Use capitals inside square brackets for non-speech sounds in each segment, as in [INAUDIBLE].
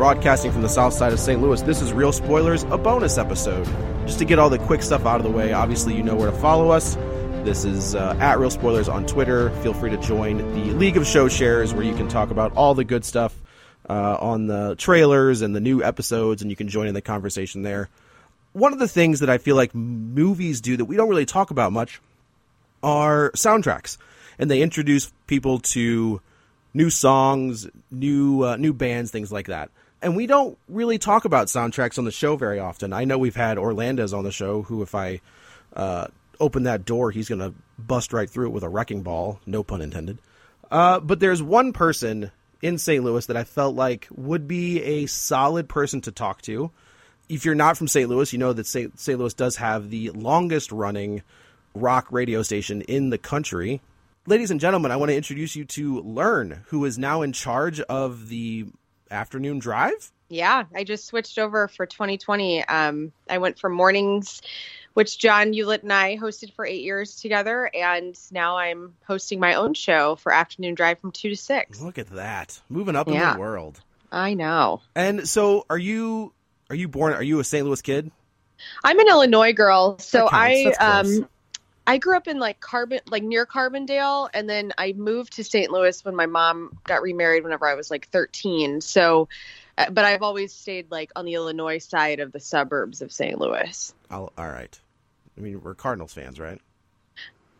Broadcasting from the south side of St. Louis, this is Real Spoilers, a bonus episode. Just to get all the quick stuff out of the way, obviously, you know where to follow us. This is uh, at Real Spoilers on Twitter. Feel free to join the League of Show Shares where you can talk about all the good stuff uh, on the trailers and the new episodes, and you can join in the conversation there. One of the things that I feel like movies do that we don't really talk about much are soundtracks, and they introduce people to new songs, new uh, new bands, things like that. And we don't really talk about soundtracks on the show very often. I know we've had Orlandez on the show, who, if I uh, open that door, he's going to bust right through it with a wrecking ball, no pun intended. Uh, but there's one person in St. Louis that I felt like would be a solid person to talk to. If you're not from St. Louis, you know that. St. Louis does have the longest running rock radio station in the country. Ladies and gentlemen, I want to introduce you to Learn, who is now in charge of the afternoon drive? Yeah, I just switched over for 2020. Um, I went from mornings, which John Hewlett and I hosted for eight years together, and now I'm hosting my own show for afternoon drive from two to six. Look at that, moving up yeah. in the world. I know. And so, are you? Are you born? Are you a St. Louis kid? I'm an Illinois girl, so I um I grew up in like Carbon, like near Carbondale, and then I moved to St. Louis when my mom got remarried whenever I was like 13. So, uh, but I've always stayed like on the Illinois side of the suburbs of St. Louis. I'll, all right. I mean, we're Cardinals fans, right?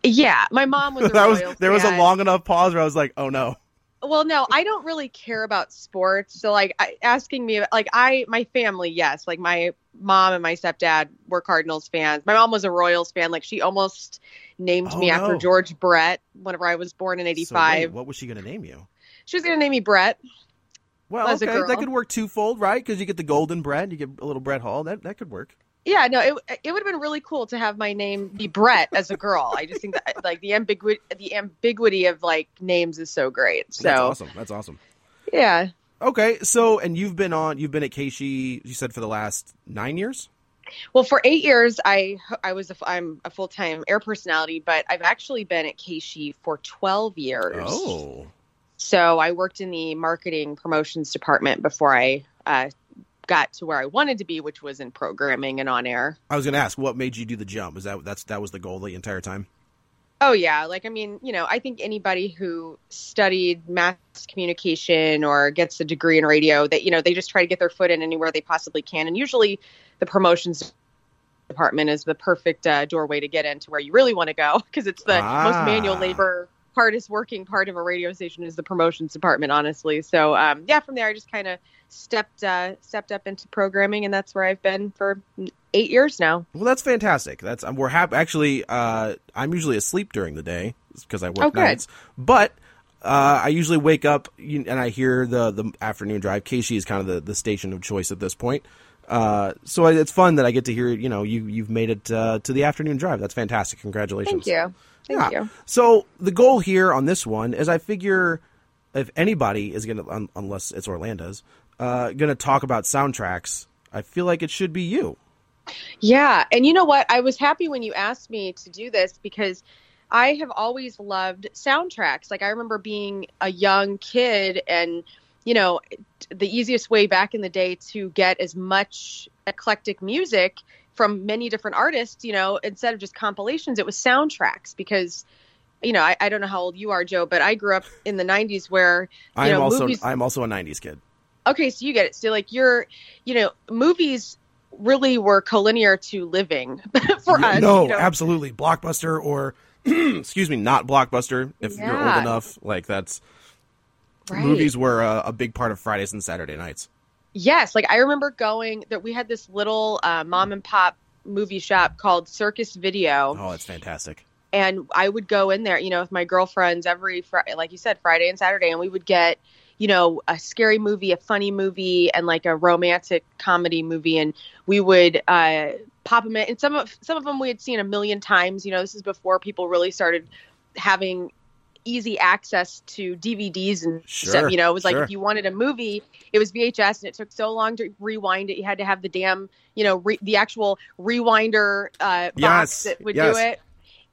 Yeah, my mom was. [LAUGHS] that was there was a long enough pause where I was like, oh no well no i don't really care about sports so like I, asking me like i my family yes like my mom and my stepdad were cardinals fans my mom was a royals fan like she almost named oh, me no. after george brett whenever i was born in 85 so what was she going to name you she was going to name me brett well okay that could work twofold right because you get the golden brett you get a little brett hull that, that could work yeah, no, it it would have been really cool to have my name be Brett as a girl. I just think that [LAUGHS] like the ambiguity the ambiguity of like names is so great. So That's awesome. That's awesome. Yeah. Okay, so and you've been on you've been at KSHE you said for the last 9 years? Well, for 8 years I I was a, I'm a full-time air personality, but I've actually been at KSHE for 12 years. Oh. So I worked in the marketing promotions department before I uh, got to where I wanted to be, which was in programming and on air. I was going to ask, what made you do the jump? Is that that's that was the goal the entire time? Oh yeah, like I mean, you know, I think anybody who studied mass communication or gets a degree in radio, that you know, they just try to get their foot in anywhere they possibly can, and usually the promotions department is the perfect uh, doorway to get into where you really want to go [LAUGHS] because it's the ah. most manual labor hardest working part of a radio station is the promotions department honestly so um, yeah from there i just kind of stepped uh, stepped up into programming, and that's where I've been for eight years now. Well, that's fantastic. That's we're happy. Actually, uh, I'm usually asleep during the day because I work oh, nights, but. Uh, I usually wake up and I hear the the afternoon drive. KSHE is kind of the, the station of choice at this point. Uh, so it's fun that I get to hear, you know, you, you've made it uh, to the afternoon drive. That's fantastic. Congratulations. Thank you. Thank yeah. you. So the goal here on this one is I figure if anybody is going to, un- unless it's Orlando's, uh, going to talk about soundtracks, I feel like it should be you. Yeah. And you know what? I was happy when you asked me to do this because I have always loved soundtracks. Like I remember being a young kid and you know, the easiest way back in the day to get as much eclectic music from many different artists, you know, instead of just compilations, it was soundtracks because you know, I, I don't know how old you are, Joe, but I grew up in the '90s where you I'm know also movies. I'm also a '90s kid. Okay, so you get it. So like you're, you know, movies really were collinear to living [LAUGHS] for us. no, you know? absolutely, blockbuster or [CLEARS THROAT] excuse me, not blockbuster. If you're old enough, like that's Right. movies were a, a big part of Fridays and Saturday nights. Yes, like I remember going that we had this little uh, mom and pop movie shop called Circus Video, Oh, it's fantastic. and I would go in there, you know, with my girlfriends every Friday, like you said, Friday and Saturday, and we would get, you know, a scary movie, a funny movie, and like a romantic comedy movie, and we would uh, pop them in. And some of some of them we had seen a million times. You know, this is before people really started having easy access to DVDs and Sure, stuff. You know, it was like sure. if you wanted a movie, it was VHS, and it took so long to rewind it. You had to have the damn, you know, re- the actual rewinder uh, box Yes, that would yes. do it.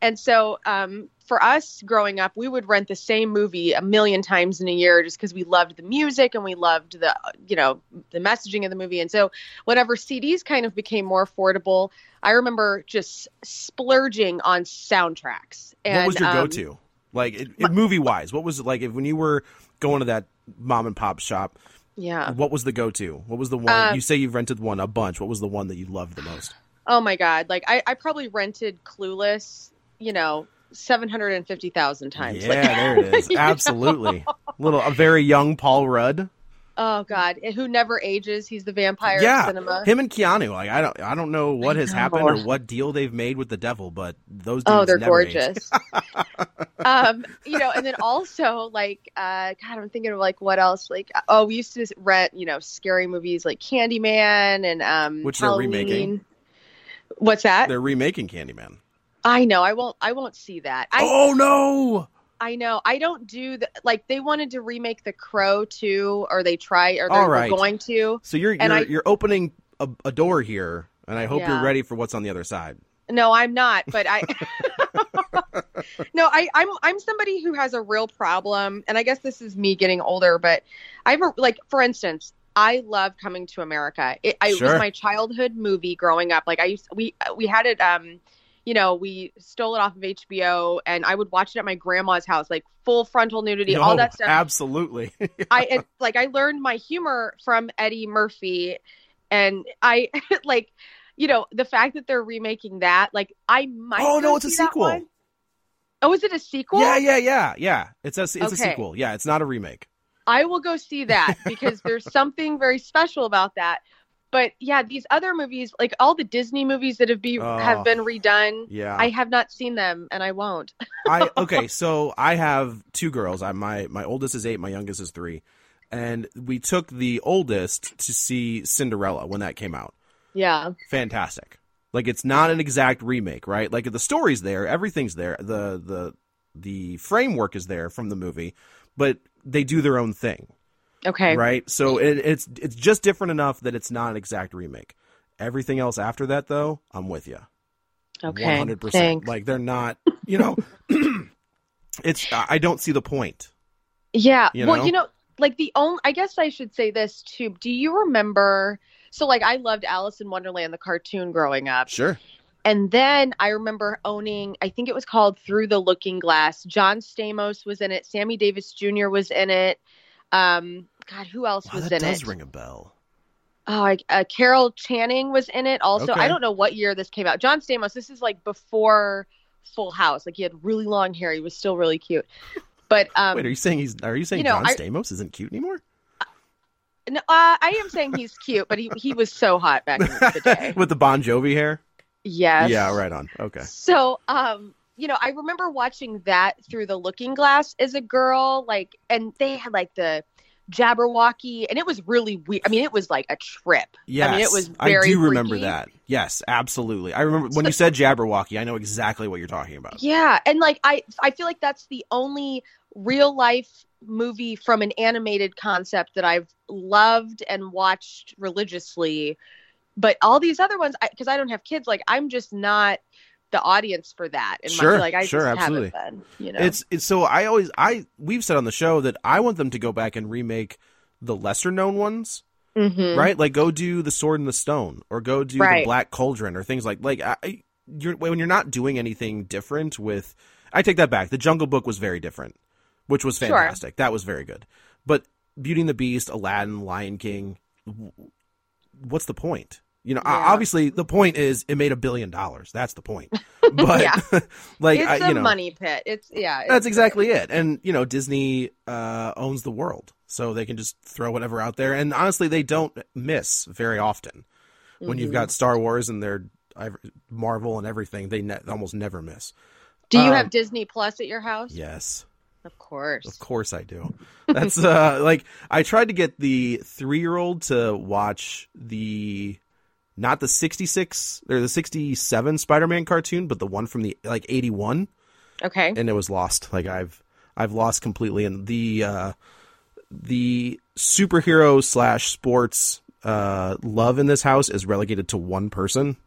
And so, um, for us growing up, we would rent the same movie a million times in a year just because we loved the music and we loved the, you know, the messaging of the movie. And so, whenever CDs kind of became more affordable, I remember just splurging on soundtracks. And, what was your um, go-to, like it, it, movie-wise? What was it like if when you were going to that mom and pop shop? Yeah. What was the go-to? What was the one Um, you say you've rented one a bunch? What was the one that you loved the most? Oh my God. Like, I, I probably rented Clueless, you know, 750,000 times. Yeah, Like- there it is. [LAUGHS] Absolutely, little a very young Paul Rudd. Oh God, who never ages. He's the vampire yeah, of cinema. him and Keanu. Like I don't, I don't know what has know. happened or what deal they've made with the devil, but those dudes Oh, they're never gorgeous. [LAUGHS] um, you know, and then also like, uh, God, I'm thinking of like what else? Like, oh, we used to rent, you know, scary movies like Candyman and um, Which they're Halloween. remaking. What's that? They're remaking Candyman. I know. I won't. I won't see that. I, oh no! I know. I don't do the like. They wanted to remake The Crow too, or they try, or they're right. going to. So you're you're, And I- you're opening a, a door here, and I hope Yeah. you're ready for what's on the other side. No, I'm not. But I, [LAUGHS] no, I, I'm I'm somebody who has a real problem, and I guess this is me getting older. But I have a, like, for instance, I love Coming to America. It, I, it Sure. was my childhood movie growing up. Like I used, we we had it. Um, you know, we stole it off of HBO, and I would watch it at my grandma's house, like full frontal nudity, all that stuff. Absolutely. [LAUGHS] I it, like I learned my humor from Eddie Murphy, and I [LAUGHS] like, you know, the fact that they're remaking that. Like, I might. Oh, no, it's a sequel. Oh, is it a sequel? yeah, yeah, yeah, yeah. It's a it's a sequel. Yeah, it's not a remake. I will go see that because there's something very special about that. But yeah, these other movies, like all the Disney movies that have be Oh, have been redone, Yeah. I have not seen them, and I won't. [LAUGHS] I [LAUGHS] okay, so I have two girls. I my my oldest is eight, my youngest is three, and we took the oldest to see Cinderella when that came out. Yeah, Fantastic. Like it's not an exact remake, right? Like the story's there, everything's there, the the the framework is there from the movie, but they do their own thing, okay, right? So it, it's it's just different enough that it's not an exact remake. Everything else after that, though, I'm with you. okay, One hundred percent. Like they're not, you know. [CLEARS THROAT] it's I don't see the point. Yeah. You well, you know, like the only, I guess I should say this too. Do you remember? So, like, I loved Alice in Wonderland, the cartoon growing up. Sure. And then I remember owning, I think it was called Through the Looking Glass. John Stamos was in it. Sammy Davis Jr. was in it. Um, God, who else Wow, was that in does it? ring a bell. Oh, uh, Carol Channing was in it also. Okay. I don't know what year this came out. John Stamos, this is like before Full House. Like he had really long hair. He was still really cute. But um, Wait, are you saying he's? Are you saying you know, John I- Stamos isn't cute anymore? No, uh, I am saying he's cute, but he, he was so hot back in the day. [LAUGHS] With the Bon Jovi hair? Yes. Yeah, right on. Okay. So, um, you know, I remember watching that through the looking glass as a girl, like, and they had like the Jabberwocky, and it was really weird. I mean, it was like a trip. Yes, I mean, it was very. I do remember freaky. that. Yes, absolutely. I remember when you said Jabberwocky. I know exactly what you're talking about. Yeah, and like I, I feel like that's the only real life movie from an animated concept that I've loved and watched religiously. But all these other ones, because I, I, don't have kids, like I'm just not the audience for that. And sure, like I sure, absolutely. Been, you know, it's it's so I always I we've said on the show that I want them to go back and remake the lesser known ones. Mm-hmm. Right, like go do the Sword and the Stone, or go do right. the Black Cauldron, or things like like I, you're when you're not doing anything different with. I take that back. The Jungle Book was very different, which was fantastic. Sure. That was very good. But Beauty and the Beast, Aladdin, Lion King, what's the point? You know, yeah. obviously the point is it made a billion dollars. That's the point. [LAUGHS] But yeah. [LAUGHS] like, it's I, a you know, money pit. It's yeah. It's that's exactly it. And you know, Disney uh, owns the world, so they can just throw whatever out there. And honestly, they don't miss very often. When mm-hmm. you've got Star Wars and their Marvel and everything, they ne- almost never miss. Do you um, have Disney Plus at your house? Yes. Of course. Of course I do. That's [LAUGHS] uh like I tried to get the 3-year-old to watch the not the 66 or the 67 Spider-Man cartoon, but the one from the like 81. Okay. And it was lost. Like I've I've lost completely and the uh the superhero slash sports uh love in this house is relegated to one person.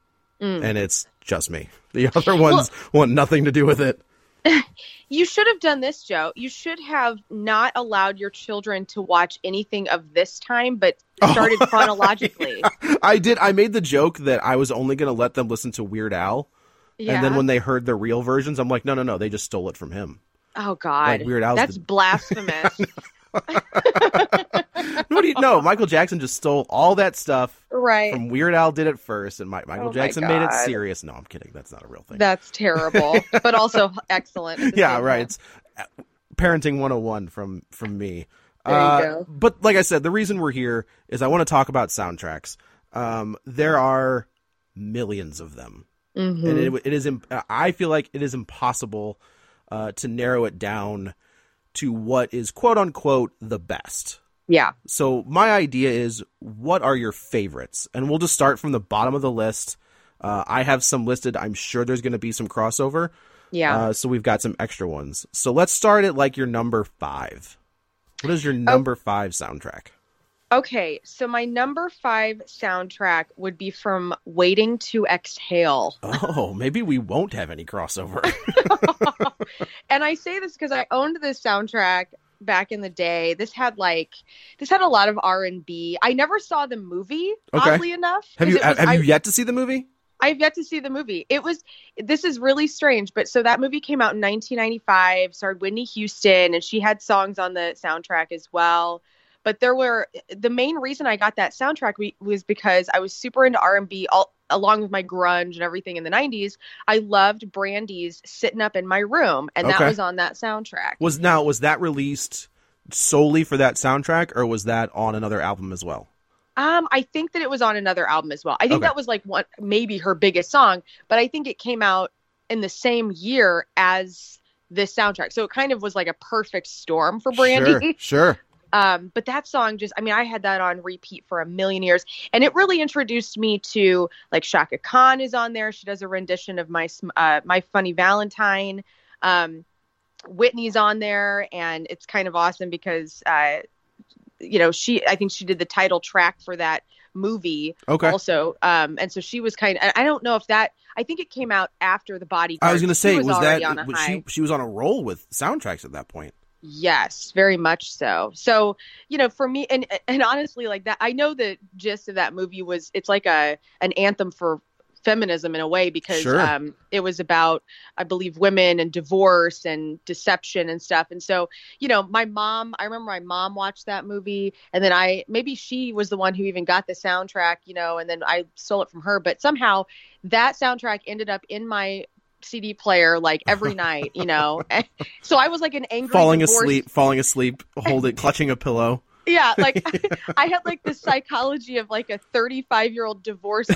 Mm. And it's just me. The [LAUGHS] other ones well, want nothing to do with it. [LAUGHS] You should have done this, Joe. You should have not allowed your children to watch anything of this time, but started oh, [LAUGHS] chronologically. I did. I made the joke that I was only going to let them listen to Weird Al. Yeah. And then when they heard the real versions, I'm like, no, no, no, they just stole it from him. Oh God, like Weird Al. That's the... blasphemous. [LAUGHS] what do you know? Michael Jackson just stole all that stuff. Right. From Weird Al did it first, and Michael oh Jackson made it serious. No, I'm kidding. That's not a real thing. That's terrible, but also [LAUGHS] excellent. Yeah, right. It's uh, parenting 101 from from me. There you uh, go. But like I said, the reason we're here is I want to talk about soundtracks. Um, there are millions of them, mm-hmm. and it, it is. I feel like it is impossible uh, to narrow it down to what is quote unquote the best. Yeah. So my idea is what are your favorites? And we'll just start from the bottom of the list. Uh, I have some listed. I'm sure there's going to be some crossover. Yeah. Uh, so we've got some extra ones. So let's start at like your number five. What is your oh. number oh. five soundtrack? Okay, so my number five soundtrack would be from Waiting to Exhale. Oh, maybe we won't have any crossover. [LAUGHS] [LAUGHS] and I say this because I owned this soundtrack back in the day. This had like this had a lot of R and B. I never saw the movie, okay. oddly enough. Have you was, have I, you yet to see the movie? I've yet to see the movie. It was this is really strange, but so that movie came out in 1995, starred Whitney Houston, and she had songs on the soundtrack as well but there were the main reason I got that soundtrack was because I was super into R&B all, along with my grunge and everything in the 90s. I loved Brandy's Sitting Up in My Room and okay. that was on that soundtrack. Was now was that released solely for that soundtrack or was that on another album as well? Um, I think that it was on another album as well. I think okay. that was like one maybe her biggest song, but I think it came out in the same year as this soundtrack. So it kind of was like a perfect storm for Brandy. Sure. sure. [LAUGHS] Um, but that song just, I mean, I had that on repeat for a million years, and it really introduced me to like Chaka Khan is on there. She does a rendition of my uh, my funny Valentine. Um, Whitney's on there, and it's kind of awesome because, uh, you know, she I think she did the title track for that movie okay. also um and so she was kind of i don't know if that i think it came out after the body i was gonna say was, was that was she she was on a roll with soundtracks at that point Yes, very much so. So, you know, for me and and honestly like that I know the gist of that movie was it's like a an anthem for feminism in a way because sure. um it was about I believe women and divorce and deception and stuff. And so, you know, my mom, I remember my mom watched that movie and then I maybe she was the one who even got the soundtrack, you know, and then I stole it from her, but somehow that soundtrack ended up in my CD player like every night, you know. [LAUGHS] [LAUGHS] so I was like an angry falling divorce. asleep, falling asleep, holding clutching a pillow. Yeah, [LAUGHS] like [LAUGHS] I had like the psychology of like a 35 year old divorced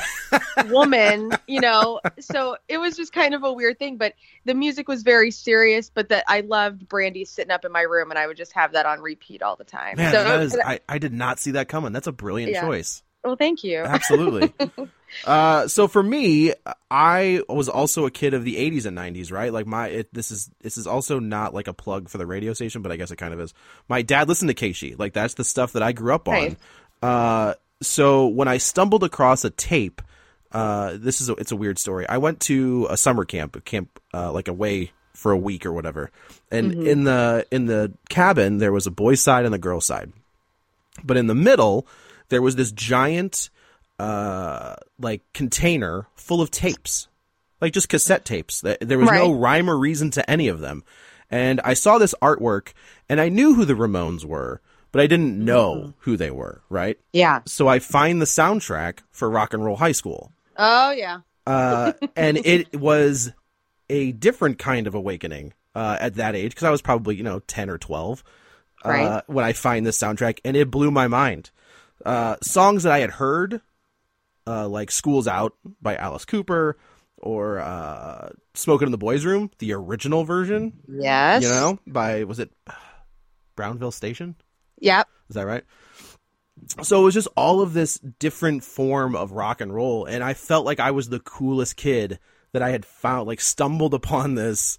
woman, [LAUGHS] you know. So it was just kind of a weird thing, but the music was very serious. But that I loved Brandy sitting up in my room, and I would just have that on repeat all the time. Man, so is, I, I did not see that coming. That's a brilliant yeah. choice. Well, thank you. Absolutely. [LAUGHS] Uh, so for me, I was also a kid of the 80s and 90s, right? Like my it, this is this is also not like a plug for the radio station, but I guess it kind of is. My dad listened to KSHE. Like that's the stuff that I grew up on. Uh, so when I stumbled across a tape, uh, this is a, it's a weird story. I went to a summer camp, a camp uh, like away for a week or whatever, and Mhm. in the in the cabin there was a boys' side and a girls' side, but in the middle there was this giant uh like container full of tapes like just cassette tapes there was no rhyme or reason to any of them and i saw this artwork and i knew who the ramones were but i didn't know who they were right Yeah. so i find the soundtrack for rock and roll high school Oh yeah. uh, and it was a different kind of awakening uh, at that age because I was probably you know ten or twelve uh, Right. when I find this soundtrack, and it blew my mind. Uh, songs that I had heard, uh, like "School's Out" by Alice Cooper, or uh, "Smoking in the Boys' Room," the original version. Yes. you know, by was it Brownsville Station? Yep. Is that right? So it was just all of this different form of rock and roll, and I felt like I was the coolest kid that I had found, like stumbled [LAUGHS] upon this.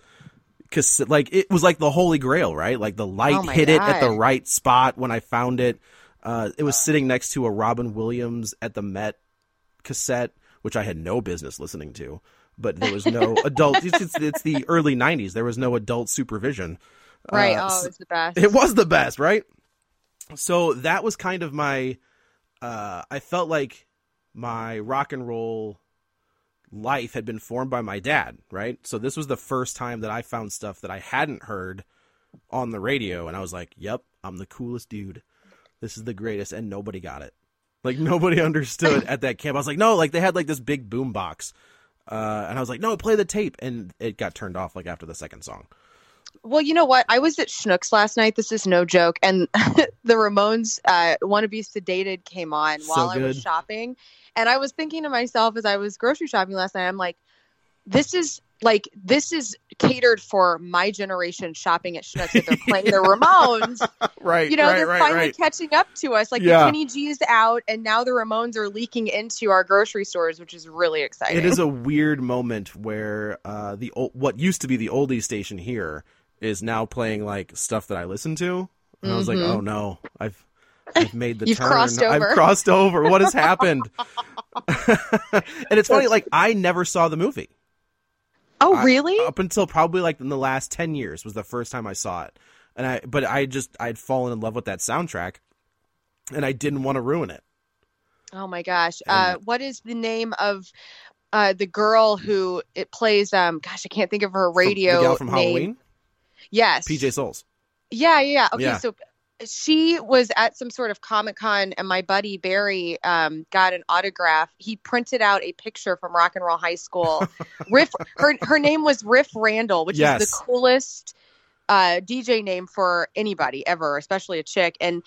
Cause like it was like the holy grail, right? Like the light Oh hit it at the right spot when I found it. Uh, it was sitting next to a Robin Williams at the Met cassette, which I had no business listening to. But there was no [LAUGHS] adult. It's, it's, it's the early '90s. There was no adult supervision. Right. Uh, oh, it's the best. it was the best, right? So that was kind of my uh I felt like my rock and roll life had been formed by my dad, right? So this was the first time that I found stuff that I hadn't heard on the radio and I was like, "Yep, I'm the coolest dude. This is the greatest." And nobody got it. Like nobody [LAUGHS] understood at that camp. I was like, "No, like they had like this big boom box." Uh, and I was like, "No, play the tape." And it got turned off like after the second song. Well, you know what? I was at Schnucks last night. This is no joke. And [LAUGHS] the Ramones uh, "Want to Be Sedated" came on So while I was shopping, and I was thinking to myself as I was grocery shopping last night, I'm like, "This is like this is catered for my generation shopping at Schnucks. They're playing the Ramones. [LAUGHS] Right. You know, right, they're right, finally right. catching up to us. Like Yeah. the Kenny G's out, and now the Ramones are leaking into our grocery stores, which is really exciting. It is a weird moment where uh, the what used to be the oldies station here is now playing like stuff that I listen to, and I was like, Mhm. oh no, I've I've made the [LAUGHS] You've turn. crossed I've crossed over. What has happened? [LAUGHS] and it's funny, like I never saw the movie. Oh, I- really? up until probably like in the last ten years was the first time I saw it, and I but I just I'd fallen in love with that soundtrack, and I didn't want to ruin it. Oh my gosh. Uh, what is the name of uh, the girl who it plays? Um, gosh, I can't think of her radio the gal from name. Halloween, Yes. PJ Soles. Yeah, yeah, yeah. Okay, Yeah. so she was at some sort of Comic Con, and my buddy Barry um, got an autograph. He printed out a picture from Rock and Roll High School. [LAUGHS] Riff, her her name was Riff Randall, which is the coolest uh, DJ name for anybody ever, especially a chick. And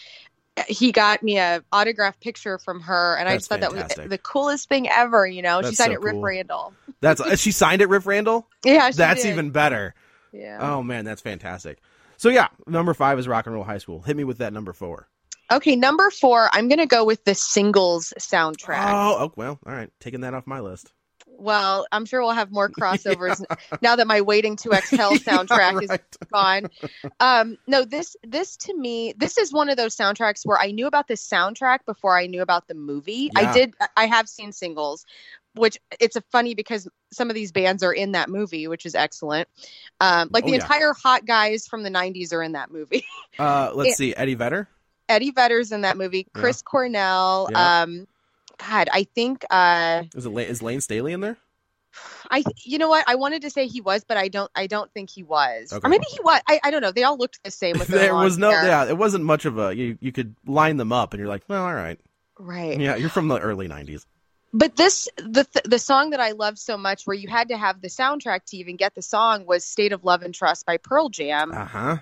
he got me a autograph picture from her, and I just thought that was the coolest thing ever. You know, she signed so it Riff cool. Randall. That's she signed it, Riff Randall. [LAUGHS] Yeah, she that's did. even better. Yeah. Oh man, that's fantastic. So yeah, number five is Rock and Roll High School. Hit me with that number four. Okay, number four, I'm gonna go with the singles soundtrack. Oh, oh well, all right, taking that off my list. Well, I'm sure we'll have more [LAUGHS] crossovers now that my Waiting to Exhale [LAUGHS] soundtrack is gone. Um, no, this this to me, this is one of those soundtracks where I knew about the soundtrack before I knew about the movie. I did I have seen singles, which it's a funny because some of these bands are in that movie, which is excellent. Um, like Oh, the yeah. entire hot guys from the 90s are in that movie. [LAUGHS] Uh, let's Yeah. see, Eddie Vedder. Eddie Vedder's in that movie, Yeah. Chris Cornell, Yeah. um God, I think uh Is it Lane, Staley in there? I you know what I wanted to say he was, but I don't I don't think he was. Okay. Or maybe he was. I, I don't know. They all looked the same with [LAUGHS] there was no, hair. yeah, it wasn't much of a. You you could line them up, and you're like, well, all right, Right. yeah, you're from the early '90s. But this the th- the song that I loved so much where you had to have the soundtrack to even get the song was State of Love and Trust by Pearl Jam. Uh huh.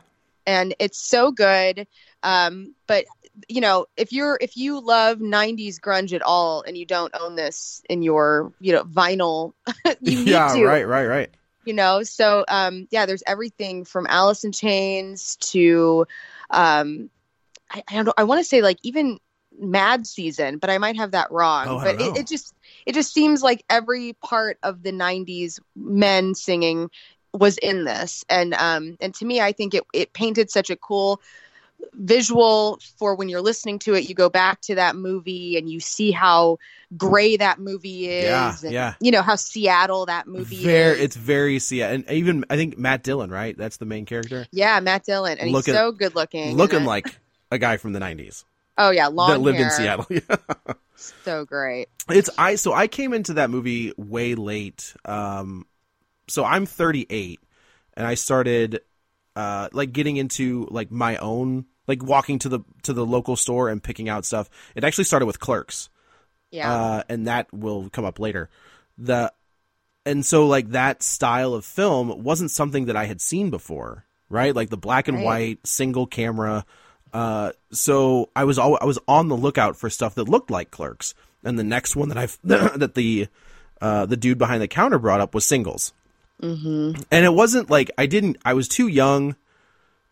and it's so good. Um, but you know, if you're if you love '90s grunge at all and you don't own this in your you know vinyl, [LAUGHS] you need Yeah, to. right, right, right. You know, so um, yeah, there's everything from Alice in Chains to, um, I, I don't know. I want to say like even Mad season, but I might have that wrong. Oh, but it, it just it just seems like every part of the '90s men singing was in this, and um and to me, I think it it painted such a cool visual for when you're listening to it. You go back to that movie and you see how gray that movie is. Yeah, and, yeah. You know how Seattle that movie Very, is. it's very seattle and even I think Matt Dillon, right? That's the main character. Yeah, Matt Dillon, and Looking- he's so good looking. Looking like a guy from the '90s oh yeah, long that lived in hair. Seattle. [LAUGHS] So great. It's I so I came into that movie way late. Um so I'm 38 and I started uh like getting into like my own like walking to the to the local store and picking out stuff. It actually started with Clerks. Yeah. Uh and that will come up later. The and so like that style of film wasn't something that I had seen before, right? Like the black and Right. white single camera uh, so I was all I was on the lookout for stuff that looked like Clerks, and the next one that I [COUGHS] that the uh, the dude behind the counter brought up was Singles, mm-hmm. and it wasn't like I didn't I was too young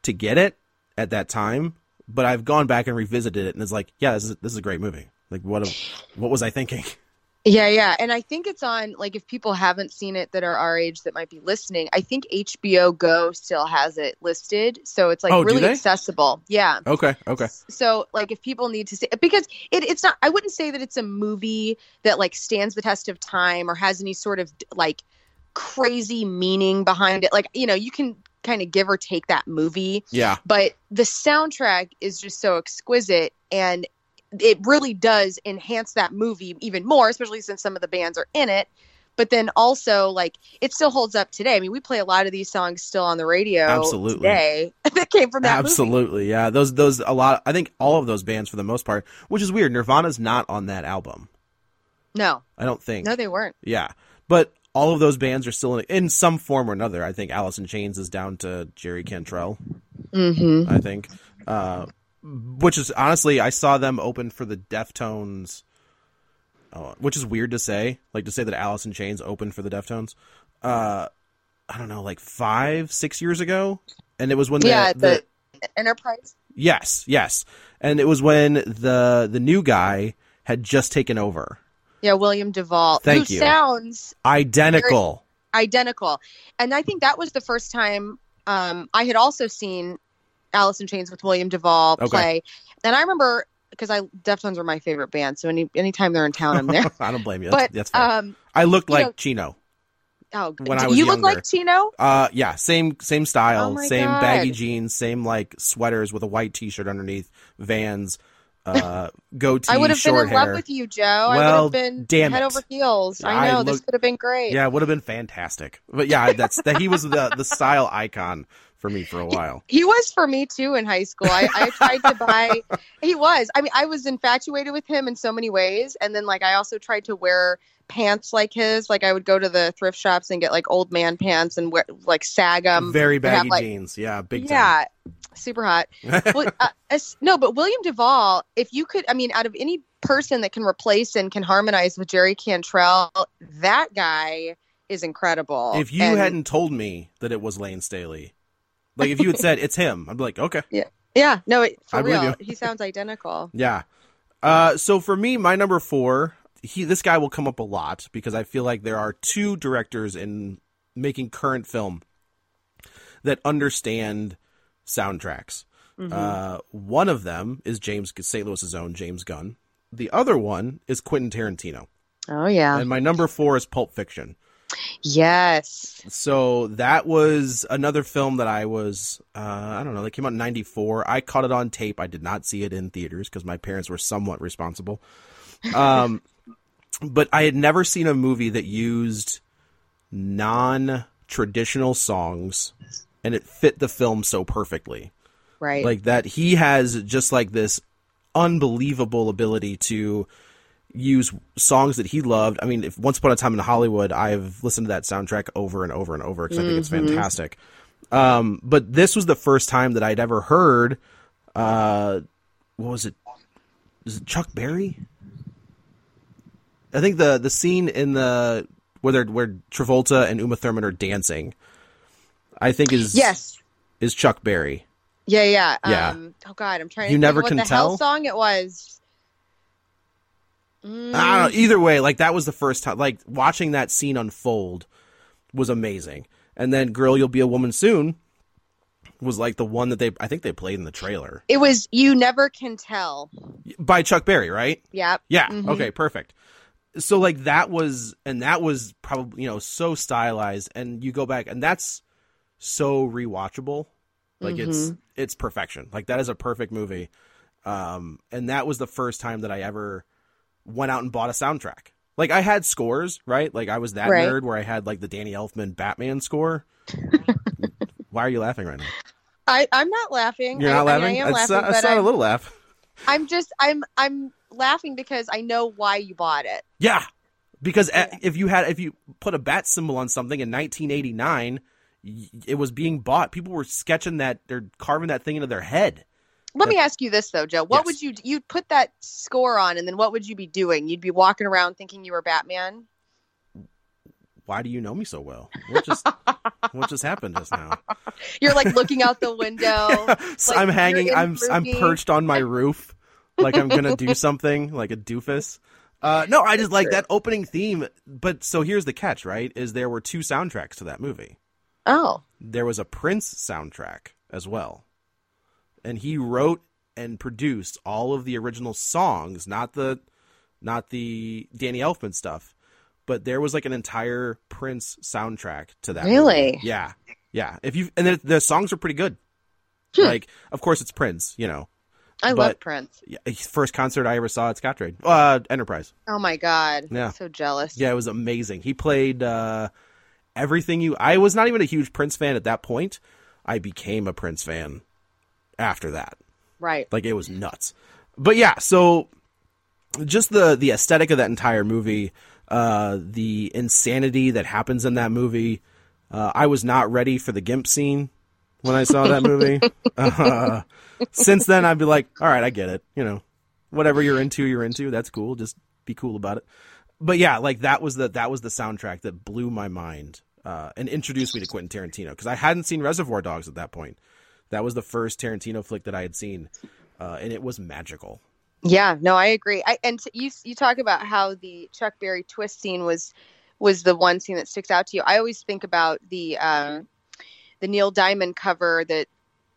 to get it at that time, but I've gone back and revisited it, and it's like yeah, this is this is a great movie. Like what a, what was I thinking? [LAUGHS] Yeah, yeah. And I think it's on, like, if people haven't seen it that are our age that might be listening, I think HBO Go still has it listed. So it's, like, Oh, really accessible. Yeah. Okay, okay, So, like, if people need to see it, because it, it's not, I wouldn't say that it's a movie that, like, stands the test of time or has any sort of, like, crazy meaning behind it. Like, you know, you can kind of give or take that movie yeah, but the soundtrack is just so exquisite and it really does enhance that movie even more especially since some of the bands are in it but then also like it still holds up today i mean we play a lot of these songs still on the radio Absolutely. today [LAUGHS] that came from that movie. absolutely, yeah. Those those a lot. I think all of those bands for the most part, which is weird. Nirvana's not on that album. no I don't think. no they weren't Yeah, but all of those bands are still in, in some form or another. I think Alice in Chains is down to Jerry Cantrell. mm-hmm. I think, uh, which is honestly, I saw them open for the Deftones, uh, which is weird to say, like to say that Alice in Chains opened for the Deftones. Uh, I don't know, like five, six years ago, and it was when the, yeah the the enterprise yes, yes, and it was when the the new guy had just taken over, yeah william duvall Thank who you. sounds identical. identical. And I think that was the first time um, I had also seen Alice in Chains with William Duvall Okay. play. And I remember because I Deftones are my favorite band, so any anytime they're in town, I'm there. [LAUGHS] I don't blame you. but That's, fair. um, I looked like know- Chino. oh, When I was you look like Chino? Uh, yeah, same same style, Oh same God. baggy jeans, same like sweaters with a white T-shirt underneath, Vans, uh, [LAUGHS] goatee, I would have been in hair. love with you, Joe. I would Well, have been damn head it. over heels. I I know this could have been great. Yeah, it would have been fantastic. But yeah, that's that. He was the the style icon for me for a while. He was for me too in high school. I, I tried to buy. [LAUGHS] He was. I mean, I was infatuated with him in so many ways, and then like I also tried to wear pants like his. Like I would go to the thrift shops and get like old man pants and wear like sag 'em. Very and have, baggy like- jeans. Yeah, big Yeah, super hot. [LAUGHS] well, uh, as- no, but William Duvall, if you could, I mean, out of any person that can replace and can harmonize with Jerry Cantrell, that guy is incredible. If you And- hadn't told me that it was Lane Staley, like if you had said it's him, I'd be like, okay, yeah, Yeah. no, it- for I believe real, you. he sounds identical. Yeah. Uh, so for me, my number four, he this guy will come up a lot because I feel like there are two directors in making current film that understand soundtracks. Uh, one of them is James St. Louis's own James Gunn. The other one is Quentin Tarantino, Oh yeah, and my number four is Pulp Fiction. Yes. So that was another film that I was, uh, I don't know, that came out in 94. I caught it on tape. I did not see it in theaters because my parents were somewhat responsible. Um, [LAUGHS] but I had never seen a movie that used non traditional songs and it fit the film so perfectly. Right. Like that, he has just like this unbelievable ability to use songs that he loved. I mean, if Once Upon a Time in Hollywood, I've listened to that soundtrack over and over and over because I think it's fantastic. Um, but this was the first time that I'd ever heard. Uh, what was it? Is it Chuck Berry? I think the the scene in the where where Travolta and Uma Thurman are dancing. I think is yes. is Chuck Berry. Yeah, yeah. Yeah. Um, oh God, I'm trying to You think never what can the hell tell? song it was. Mm. I don't know. Either way, like that was the first time. Like watching that scene unfold was amazing. And then "Girl, You'll Be a Woman Soon" was like the one that they I think they played in the trailer. It was "You Never Can Tell" by Chuck Berry, right? Yep. Yeah. Mm-hmm. Okay. Perfect. So like that was, and that was probably you know so stylized, and you go back, and that's so rewatchable. Like mm-hmm. it's it's perfection. Like that is a perfect movie. Um, and that was the first time that I ever went out and bought a soundtrack. Like I had scores, right? Like I was that right. nerd where I had like the Danny Elfman Batman score. [LAUGHS] Why are you laughing right now? I I'm not laughing. You're not I, laughing. I, I am it's laughing. Not, it's not a little laugh. I'm just I'm I'm laughing because I know why you bought it. Yeah, because yeah. if you had if you put a bat symbol on something in 1989, it was being bought. People were sketching that they're carving that thing into their head. Let me ask you this though, Joe. What yes. would you you'd put that score on, and then what would you be doing? You'd be walking around thinking you were Batman. Why do you know me so well? What just what just happened just now? [LAUGHS] You're like looking out the window. [LAUGHS] like I'm hanging. I'm I'm perched on my roof, like I'm gonna do something, like a doofus. Uh, no, I just like that opening theme. But so here's the catch, right? Is there were two soundtracks to that movie. Oh. There was a Prince soundtrack as well and he wrote and produced all of the original songs, not the not the Danny Elfman stuff, but there was like an entire Prince soundtrack to that. Really? Movie. Yeah, yeah. If you and the, the songs are pretty good. Hmm. Like, of course, it's Prince. You know. I but, love Prince. Yeah, first concert I ever saw at Scottrade, uh, Enterprise. Oh my god! Yeah, I'm so jealous. Yeah, it was amazing. He played uh, everything you. I was not even a huge Prince fan at that point. I became a Prince fan after that. Right. Like it was nuts. But yeah, so just the the aesthetic of that entire movie, uh, the insanity that happens in that movie. Uh, I was not ready for the gimp scene when I saw that movie. [LAUGHS] uh, since then, I'd be like, all right, I get it. You know, whatever you're into, you're into. That's cool. Just be cool about it. But yeah, like that was the that was the soundtrack that blew my mind uh, and introduced me to Quentin Tarantino because I hadn't seen Reservoir Dogs at that point. That was the first Tarantino flick that I had seen, uh, and it was magical. Yeah, no, I agree. I, and t- you you talk about how the Chuck Berry twist scene was was the one scene that sticks out to you. I always think about the uh, the Neil Diamond cover that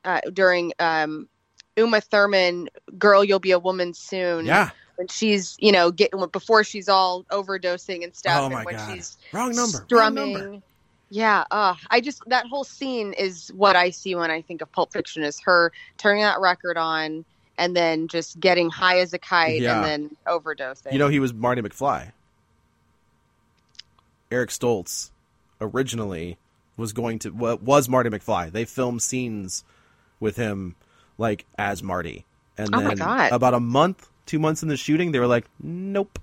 uh, during um, Uma Thurman, "Girl, You'll Be a Woman Soon." Yeah. When she's, you know, getting before she's all overdosing and stuff, oh my and when God. she's wrong number, strumming, wrong number. Yeah, uh, I just that whole scene is what I see when I think of Pulp Fiction is her turning that record on and then just getting high as a kite yeah. and then overdosing. You know, he was Marty McFly. Eric Stoltz originally was going to was Marty McFly. They filmed scenes with him like as Marty, and oh then about a month, two months in the shooting, they were like, "Nope,"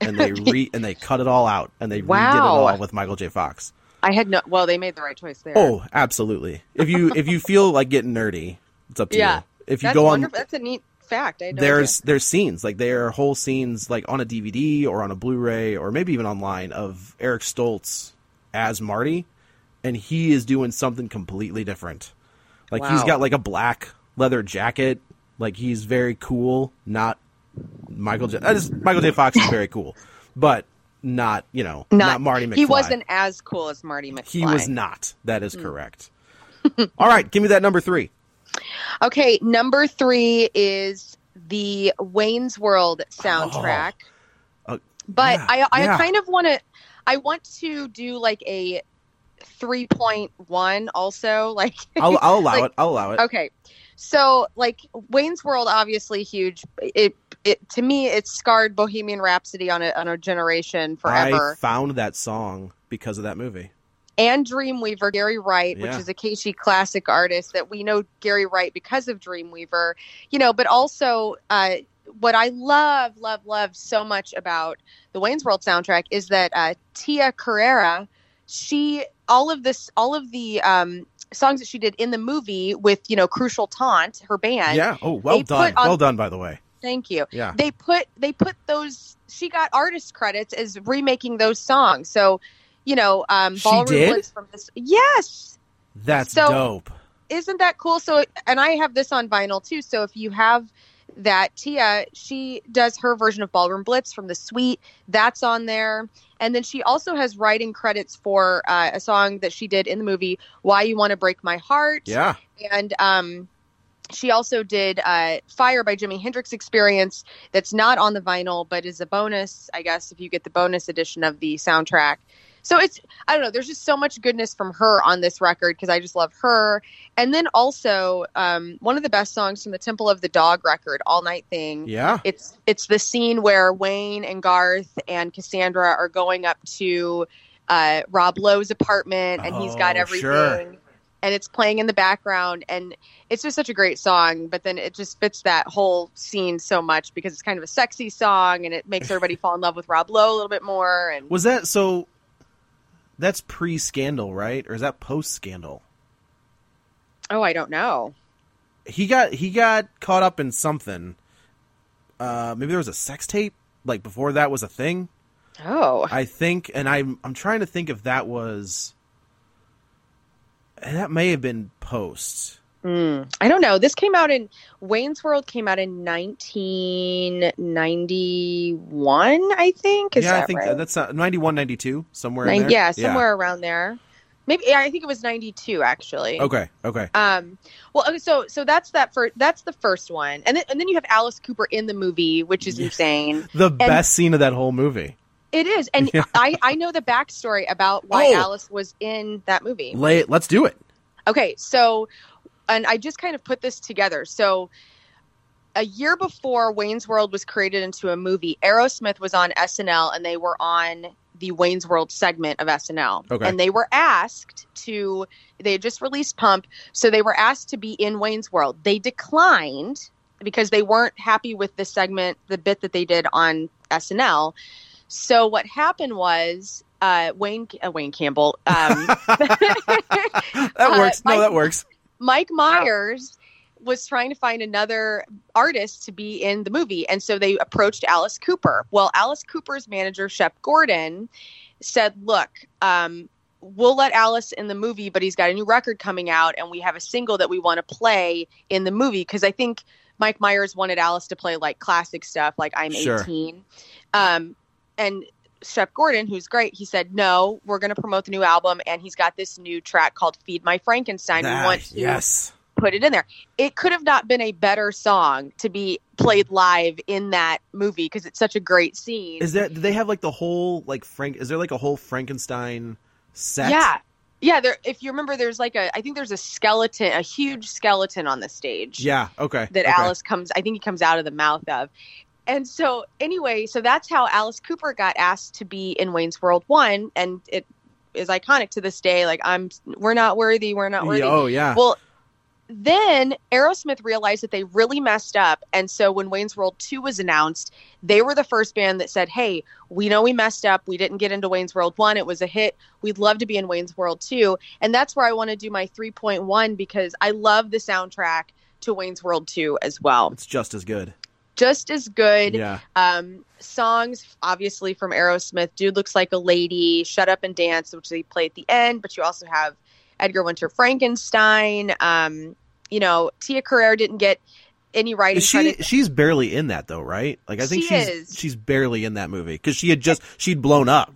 and they [LAUGHS] re and they cut it all out and they wow. redid it all with Michael J. Fox. I had no. Well, they made the right choice there. Oh, absolutely. If you if you [LAUGHS] feel like getting nerdy, it's up to yeah. you. If you that's go wonderful. on, that's a neat fact. No there's idea. there's scenes like there are whole scenes like on a DVD or on a Blu-ray or maybe even online of Eric Stoltz as Marty, and he is doing something completely different. Like wow. he's got like a black leather jacket. Like he's very cool. Not Michael J. Just, Michael J. Fox is very cool, but not you know not, not, Marty McFly. He wasn't as cool as Marty McFly. He was not. That is mm. correct. [LAUGHS] All right, give me that number three. Okay, number three is the Wayne's World soundtrack. Oh. Uh, but yeah, I, I yeah. kind of want to, I want to do like a 3.1 also. [LAUGHS] Like, I'll, I'll allow like, it. I'll allow it. Okay. So, like, Wayne's World, obviously huge. It, it to me, it scarred Bohemian Rhapsody on a on a generation forever. I found that song because of that movie. And Dreamweaver, Gary Wright, Yeah. which is a KC classic artist that we know Gary Wright because of Dreamweaver, you know, but also uh, what I love, love, love so much about the Wayne's World soundtrack is that uh, Tia Carrere, she all of this, all of the um, songs that she did in the movie with you know Crucial Taunt, her band. Yeah. Oh, well done. on- well done, by the way. Thank you. Yeah. They put they put those. She got artist credits as remaking those songs. So, you know, um, She Ballroom did? Blitz from this. Yes, That's So- dope. isn't that cool? So, and I have this on vinyl too. So if you have that Tia she does her version of Ballroom Blitz from the Suite. That's on there, and then she also has writing credits for uh, a song that she did in the movie "Why You Want to Break My Heart." Yeah, and um, she also did uh, "Fire" by Jimi Hendrix Experience. That's not on the vinyl, but is a bonus, I guess, if you get the bonus edition of the soundtrack. So it's I don't know. There's just so much goodness from her on this record because I just love her. And then also um, one of the best songs from the Temple of the Dog record, All Night Thing. Yeah, it's it's the scene where Wayne and Garth and Cassandra are going up to uh, Rob Lowe's apartment, and he's got Oh, everything. sure. And it's playing in the background, and it's just such a great song. But then it just fits that whole scene so much because it's kind of a sexy song, and it makes everybody [LAUGHS] fall in love with Rob Lowe a little bit more. And was that so? That's pre-scandal, right? Or is that post-scandal? oh, I don't know. He got he got caught up in something. Uh, maybe there was a sex tape like before that was a thing. Oh, I think, and I'm I'm trying to think if that was. That may have been post. Mm, I don't know. This came out in Wayne's World came out in 1991, I think. Is yeah, that I think right? that's uh, 91, 92, somewhere in Nine- there. yeah, somewhere around there. Maybe yeah, I think it was 92 actually. Okay, okay. Um, well, okay, so so that's that for that's the first one, and then and then you have Alice Cooper in the movie, which is insane. The And best scene of that whole movie. It is, and Yeah. I I know the backstory about why Oh. Alice was in that movie. Lay. Let's do it. Okay, so, and I just kind of put this together. So, a year before Wayne's World was created into a movie, Aerosmith was on SNL and they were on the Wayne's World segment of SNL. Okay. And they were asked to, they had just released Pump, so they were asked to be in Wayne's World. They declined because they weren't happy with the segment, the bit that they did on SNL. So, what happened was, uh, Wayne uh, Wayne Campbell. Um, [LAUGHS] [LAUGHS] That Uh, works. No, Mike- that works. Mike Myers was trying to find another artist to be in the movie. And so they approached Alice Cooper. Well, Alice Cooper's manager, Shep Gordon, said, Look, um, we'll let Alice in the movie, but he's got a new record coming out, and we have a single that we want to play in the movie. Because I think Mike Myers wanted Alice to play like classic stuff, like I'm Sure. 18. Um, and Shep Gordon, who's great, he said, No, we're going to promote the new album, and he's got this new track called Feed My Frankenstein. we want to yes. put it in there. It could have not been a better song to be played live in that movie because it's such a great scene. Is there? Do they have like the whole like Frank? Is there like a whole Frankenstein set? Yeah. Yeah, there if you remember there's like a I think there's a skeleton, a huge skeleton on the stage. Yeah. Okay. That okay. Alice comes I think he comes out of the mouth of. And so anyway, so that's how Alice Cooper got asked to be in Wayne's World 1 and it is iconic to this day like I'm we're not worthy, we're not worthy. Oh yeah. Well, then Aerosmith realized that they really messed up. And so when Wayne's World 2 was announced, they were the first band that said, Hey, we know we messed up. We didn't get into Wayne's World 1. It was a hit. We'd love to be in Wayne's World 2. And that's where I want to do my 3.1 because I love the soundtrack to Wayne's World 2 as well. it's just as good. Just as good. Yeah. Um, songs, obviously, from Aerosmith Dude Looks Like a Lady, Shut Up and Dance, which they play at the end, but you also have Edgar Winter Frankenstein. Um, you know, Tia Carrere didn't get any writing Is she credit. she's barely in that though, right? Like I think She she's is. she's barely in that movie because she had just she'd blown up.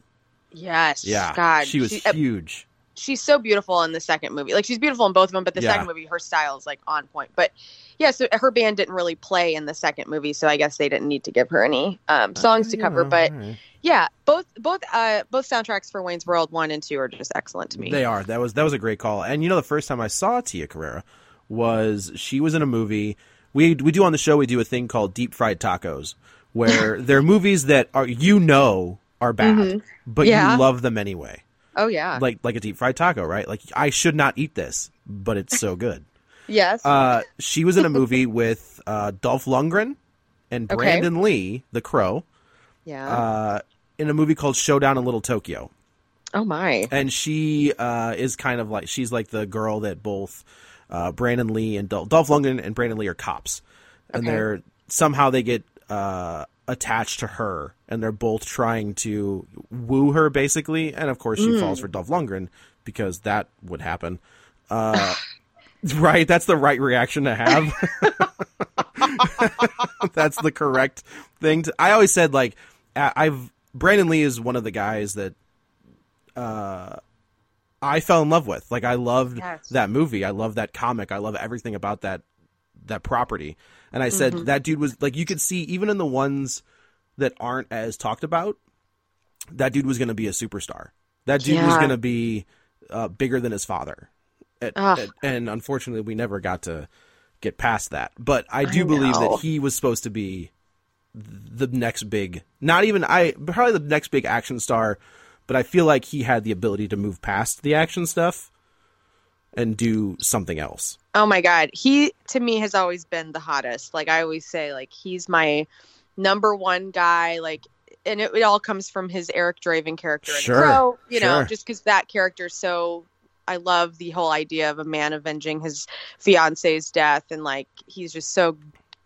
Yes. Yeah. God. She was she- uh, huge. She's so beautiful in the second movie. Like she's beautiful in both of them, but the Yeah. second movie, her style is like on point. But yeah, so her band didn't really play in the second movie, so I guess they didn't need to give her any um, songs to cover. Uh, Yeah, But right. yeah, both both uh, both soundtracks for Wayne's World one and two are just excellent to me. They are. That was that was a great call. And you know, the first time I saw Tia Carrere was she was in a movie. We we do on the show. We do a thing called deep fried tacos, where [LAUGHS] they're movies that are you know are bad, Mhm. but Yeah. you love them anyway. Oh yeah. Like like a deep fried taco, right? Like I should not eat this, but it's so good. [LAUGHS] yes. Uh, she was in a movie [LAUGHS] with uh, Dolph Lundgren and Okay. Brandon Lee, the Crow, yeah. uh, in a movie called Showdown in Little Tokyo oh my. and she uh, is kind of like she's like the girl that both uh, Brandon Lee and Dol- Dolph Lundgren and Brandon Lee are cops, and Okay. they're somehow they get uh, attached to her, and they're both trying to woo her basically, and of course she Mm. falls for Dolph Lundgren because that would happen. Uh, [LAUGHS] right, that's the right reaction to have. [LAUGHS] That's the correct thing. To, I always said like I've Brandon Lee is one of the guys that uh I fell in love with. Like I loved yes. that movie. I love that comic. I love everything about that that property. And I said mm-hmm. that dude was like you could see even in the ones that aren't as talked about, that dude was going to be a superstar. That dude yeah. was going to be uh, bigger than his father. At, at, and unfortunately, we never got to get past that. But I do I believe that he was supposed to be the next big, not even I, probably the next big action star. But I feel like he had the ability to move past the action stuff and do something else. Oh my god, he to me has always been the hottest. Like I always say, like he's my number one guy. Like, and it, it all comes from his Eric Draven character. Sure, Crow, you sure. know, just because that character so. I love the whole idea of a man avenging his fiance's death, and like he's just so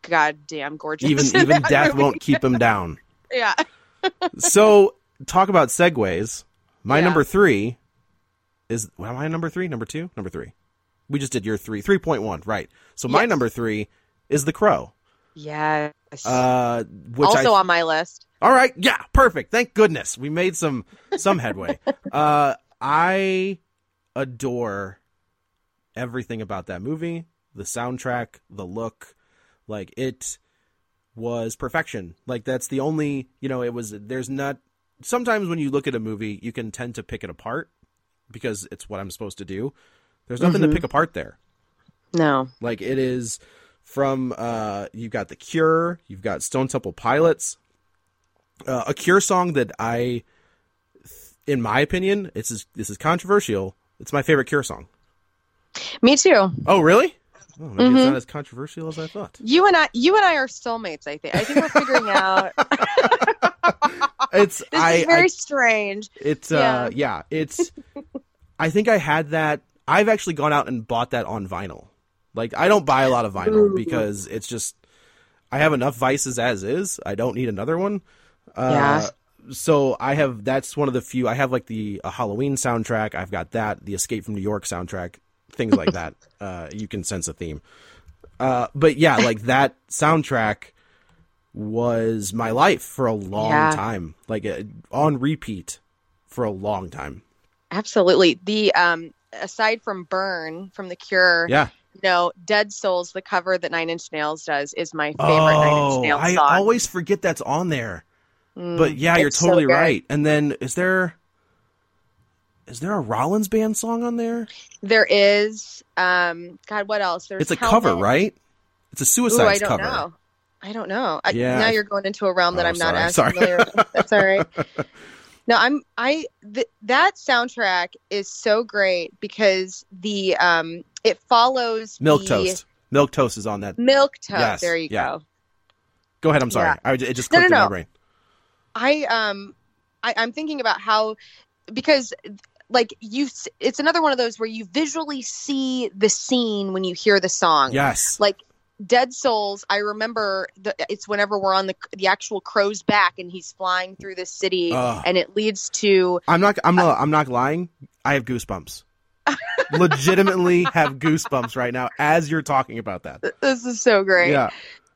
goddamn gorgeous. Even [LAUGHS] even death movie. won't keep him down. [LAUGHS] Yeah. so talk about segues. My yeah. number three is what am I number three? Number two? Number three. We just did your three. Three point one, right. So my number three is the crow. Yes. Uh which also I, on my list. All right. Yeah, perfect. Thank goodness. We made some some headway. [LAUGHS] uh I adore everything about that movie, the soundtrack, the look. Like it was perfection. Like that's the only, you know, it was there's not sometimes when you look at a movie, you can tend to pick it apart because it's what I'm supposed to do. There's nothing mm-hmm. to pick apart there. No. Like it is from uh you've got The Cure, you've got Stone Temple Pilots. Uh, a Cure song that I in my opinion, it's this is controversial. It's my favorite Cure song. Me too. Oh, really? Oh, maybe mm-hmm. it's not as controversial as I thought. You and I, you and I are soulmates. I think. I think we're figuring [LAUGHS] out. [LAUGHS] it's [LAUGHS] this I, is very I, strange. It's uh, yeah. It's. [LAUGHS] I think I had that. I've actually gone out and bought that on vinyl. Like I don't buy a lot of vinyl Ooh. because it's just I have enough vices as is. I don't need another one. Uh, yeah. So I have that's one of the few I have like the Halloween soundtrack. I've got that the Escape from New York soundtrack things like [LAUGHS] that. Uh, you can sense a theme. Uh, but yeah, like that soundtrack was my life for a long yeah. time, like uh, on repeat for a long time. Absolutely. The um, aside from Burn from The Cure, yeah. No, Dead Souls, the cover that Nine Inch Nails does, is my favorite oh, Nine Inch Nails song. I always forget that's on there. Mm, but yeah, you're totally so right. And then is there is there a Rollins band song on there? There is. Um, God, what else? There's it's a Helmet. cover, right? It's a Suicide Ooh, I don't cover. Know. I don't know. I, yeah. Now you're going into a realm that oh, I'm not sorry. as sorry. familiar with. That's all right. [LAUGHS] No, I'm I th- that soundtrack is so great because the um it follows Milk the, Toast. Milktoast is on that. Milktoast. Yes. There you yeah. go. Go ahead. I'm sorry. Yeah. I it just clicked no, no, no. in my brain. I um I, I'm thinking about how because like you it's another one of those where you visually see the scene when you hear the song yes like dead souls i remember the, it's whenever we're on the the actual crow's back and he's flying through the city uh, and it leads to i'm not i'm not i'm not lying. I have goosebumps. [LAUGHS] Legitimately have goosebumps right now as you're talking about that. This is so great. Yeah.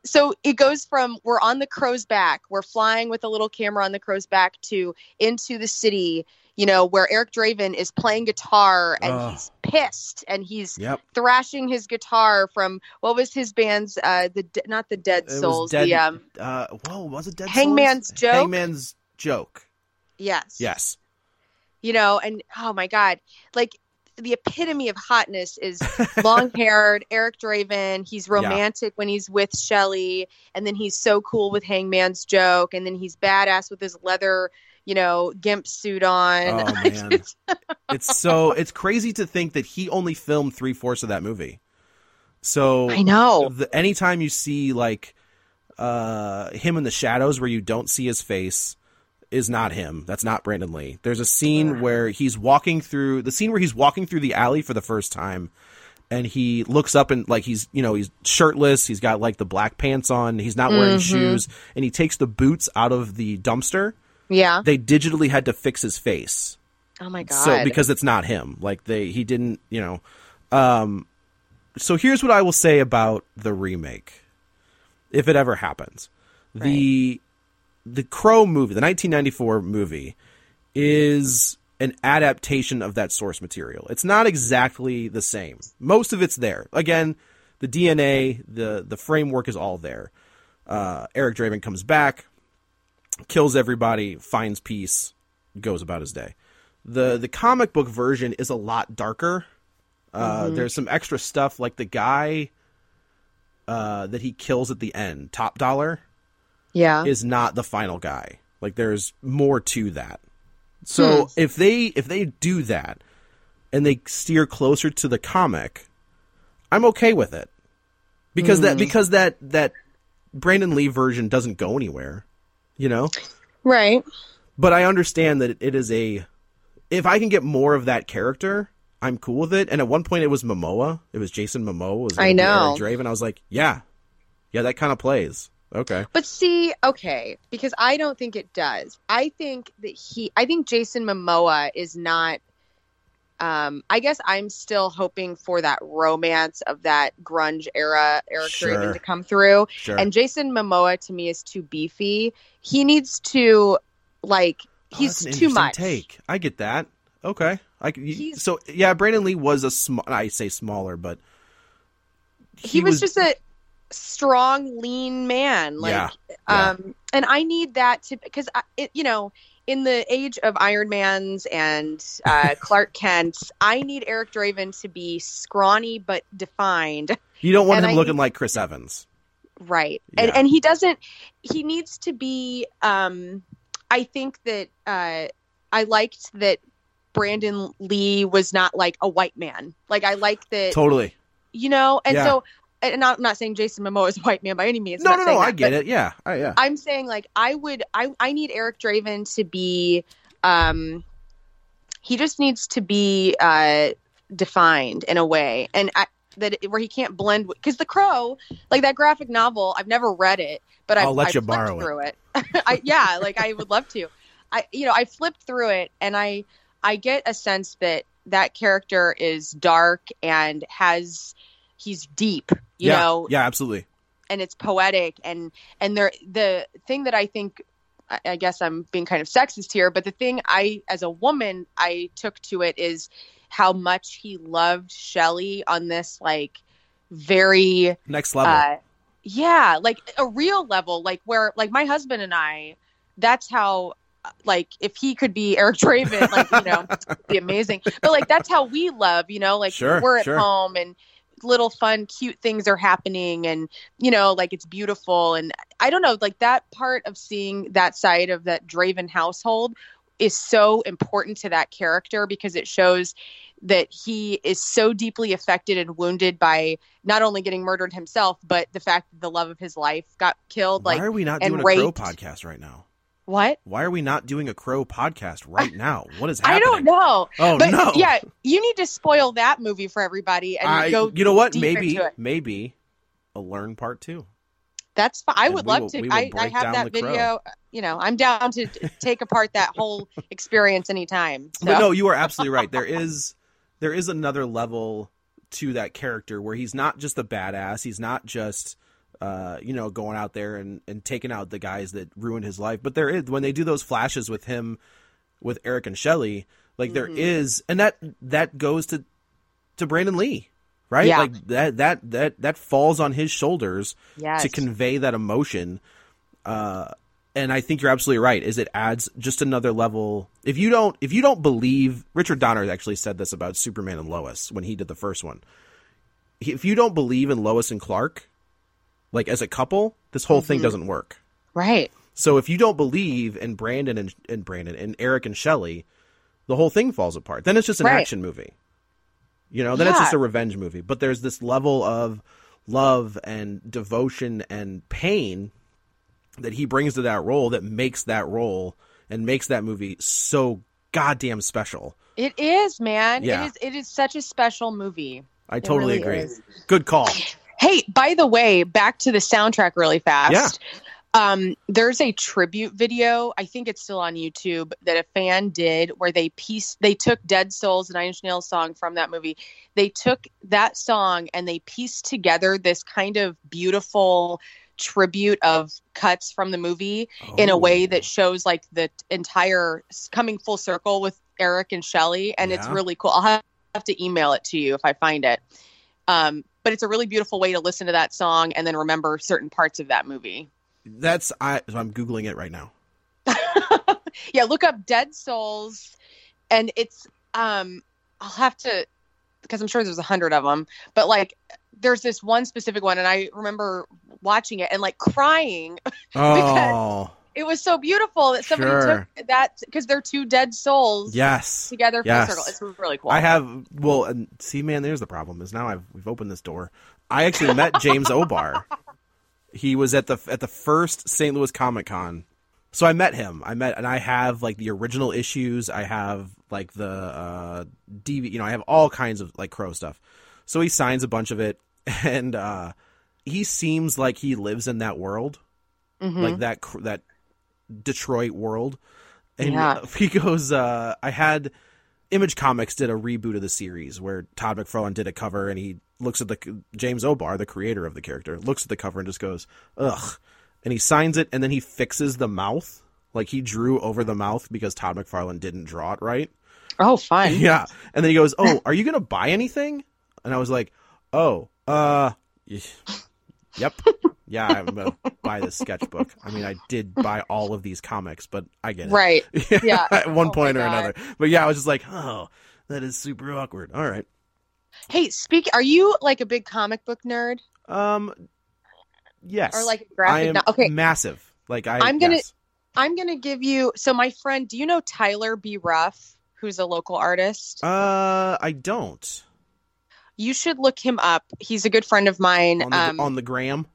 So it goes from we're on the crow's back we're flying with a little camera on the crow's back to into the city you know, where Eric Draven is playing guitar and uh, he's pissed and he's yep. thrashing his guitar from what was his band's uh the not the Dead Souls, dead, the um uh whoa, was it Dead Hangman's Souls? Joke? Hangman's Joke. Yes. Yes. You know, and oh my god, like the epitome of hotness is [LAUGHS] long haired Eric Draven. He's romantic yeah. when he's with Shelley, and then he's so cool with Hangman's Joke, and then he's badass with his leather you know, gimp suit on. Oh [LAUGHS] man, [LAUGHS] it's so it's crazy to think that he only filmed three fourths of that movie. So I know. The, anytime you see like uh, him in the shadows where you don't see his face is not him. That's not Brandon Lee. There's a scene where he's walking through the scene where he's walking through the alley for the first time and he looks up and like he's you know he's shirtless he's got like the black pants on he's not wearing mm-hmm. shoes and he takes the boots out of the dumpster yeah. They digitally had to fix his face. Oh my god. So because it's not him. Like they he didn't, you know. Um so here's what I will say about the remake. if it ever happens. The the Crow movie, the 1994 movie, is an adaptation of that source material. It's not exactly the same. Most of it's there. Again, the DNA, the the framework is all there. Uh, Eric Draven comes back, kills everybody, finds peace, goes about his day. the The comic book version is a lot darker. Uh, Mhm. There's some extra stuff, like the guy uh, that he kills at the end, Top Dollar, Yeah. is not the final guy. Like there's more to that. So Hmm. if they if they do that and they steer closer to the comic, I'm okay with it. Because that Hmm. because that that Brandon Lee version doesn't go anywhere, you know? Right. But I understand that it is a if I can get more of that character, I'm cool with it. And at one point it was Momoa. It was Jason Momoa was I know. Draven. I was like, yeah. Yeah, that kind of plays. Okay. But see, okay, because I don't think it does. I think that he, I think Jason Momoa is not. Um, I guess I'm still hoping for that romance of that grunge era Eric Sure. Draven to come through. Sure. And Jason Momoa to me is too beefy. He needs to, like, Oh, he's too much. Take. I get that. Okay. I c- so yeah, Brandon Lee was a small. I say smaller, but He, was, just a strong, lean man. Like, Yeah. Yeah. um, and I need that to because you know, in the age of Iron Man's and uh, [LAUGHS] Clark Kent's, I need Eric Draven to be scrawny but defined. you don't want and him I looking need- like Chris Evans. Right. And and he doesn't he needs to be um I think that uh I liked that Brandon Lee was not like a white man. Like I like that Totally. you know, and Yeah. so and I'm not saying Jason Momoa is a white man by any means. No, no, no. saying I get it. Yeah. I, yeah. I'm saying like I would I I need Eric Draven to be um he just needs to be uh defined in a way and I, that it, where he can't blend because the crow like that graphic novel I've never read it but I've, I'll let I've you flipped borrow it. through it, [LAUGHS] I, yeah like I would love to I you know I flipped through it and I I get a sense that that character is dark and has he's deep you yeah. know Yeah. Absolutely. and it's poetic and and there the thing that I think I- guess I'm being kind of sexist here, but the thing I as a woman I took to it is how much he loved Shelley on this like very Next level. uh yeah, like a real level like where like my husband and I that's how like if he could be Eric Draven like you know be amazing. But like that's how we love, you know, like Sure, we're at sure. home and little fun cute things are happening and you know like it's beautiful and i don't know like that part of seeing that side of that draven household is so important to that character because it shows that he is so deeply affected and wounded by not only getting murdered himself but the fact that the love of his life got killed Like Why like are we not doing a crow podcast right now? What Why are we not doing a crow podcast right now? What is happening? [LAUGHS] I don't know. Oh, but no. Yeah, you need to spoil that movie for everybody and I, go. you know what? Maybe, maybe a learn part two. That's fine. I And would love will- to. I, I have that crow. video. You know, I'm down to take apart that whole [LAUGHS] experience anytime. So. But no, you are absolutely right. There is there is another level to that character where he's not just a badass. He's not just uh, you know going out there and, and taking out the guys that ruined his life. But there is when they do those flashes with him, with Eric and Shelley, like there Mm-hmm. is, and that that goes to to Brandon Lee, right? Yeah. Like that that that that falls on his shoulders Yes. to convey that emotion. Uh, and I think you're absolutely right. Is it adds just another level? If you don't, if you don't believe, Richard Donner actually said this about Superman and Lois when he did the first one. If you don't believe in Lois and Clark, like as a couple, this whole thing Mhm. doesn't work. right. So if you don't believe in Brandon and, and Brandon and Eric and Shelley, the whole thing falls apart. Then it's just an Right. action movie. You know, then it's just a revenge movie. But there's this level of love and devotion and pain that he brings to that role that makes that role and makes that movie so goddamn special. It is, man. Yeah. It is. It is such a special movie. I totally really agree. is. Good call. [LAUGHS] Hey, by the way, back to the soundtrack really fast. Um, there's a tribute video. I think it's still on YouTube that a fan did where they pieced they took Dead Souls, the Nine Inch Nails song from that movie. They took that song and they pieced together this kind of beautiful tribute of cuts from the movie oh. in a way that shows like the entire coming full circle with Eric and Shelley, and yeah. it's really cool. I'll have, have, to email it to you if I find it. Um, but it's a really beautiful way to listen to that song and then remember certain parts of that movie. That's I. I'm googling it right now. [LAUGHS] yeah, look up Dead Souls, and it's um. I'll have to because I'm sure there's a hundred of them, but like there's this one specific one, and I remember watching it and like crying [LAUGHS] oh. because it was so beautiful that somebody sure. took that because they're two dead souls. Yes, together yes. circle. It's really cool. I have well, and see, man, there's the problem is now I've we've opened this door. I actually met [LAUGHS] James O'Barr. He was at the at the first St. Louis Comic Con. So I met him. I met and I have like the original issues. I have like the uh DV, you know, I have all kinds of like crow stuff. So he signs a bunch of it [LAUGHS] and uh he seems like he lives in that world. Mm-hmm. Like that that Detroit world. And yeah. [LAUGHS] he goes uh I had Image Comics did a reboot of the series where Todd McFarlane did a cover and he looks at the James O'Barr, the creator of the character, looks at the cover and just goes, "Ugh," and he signs it and then he fixes the mouth, like he drew over the mouth because Todd McFarlane didn't draw it right. Oh, fine. [LAUGHS] Yeah, and then he goes, [LAUGHS] "Oh, are you gonna buy anything?" And I was like, "Oh, uh, yep." yeah, I'm gonna buy this sketchbook. I mean, I did buy all of these comics, but I get it. Right. [LAUGHS] Yeah. At one oh point or another. But yeah, I was just like, oh, that is super awkward. All right. Hey, speak. Are you like a big comic book nerd? Um, yes. Or like a graphic? No- okay. Massive. Like I. I'm gonna. Yes. I'm gonna give you. So my friend, do you know Tyler B. Ruff, who's a local artist? Uh, I don't. You should look him up. He's a good friend of mine. On the, um, on the gram.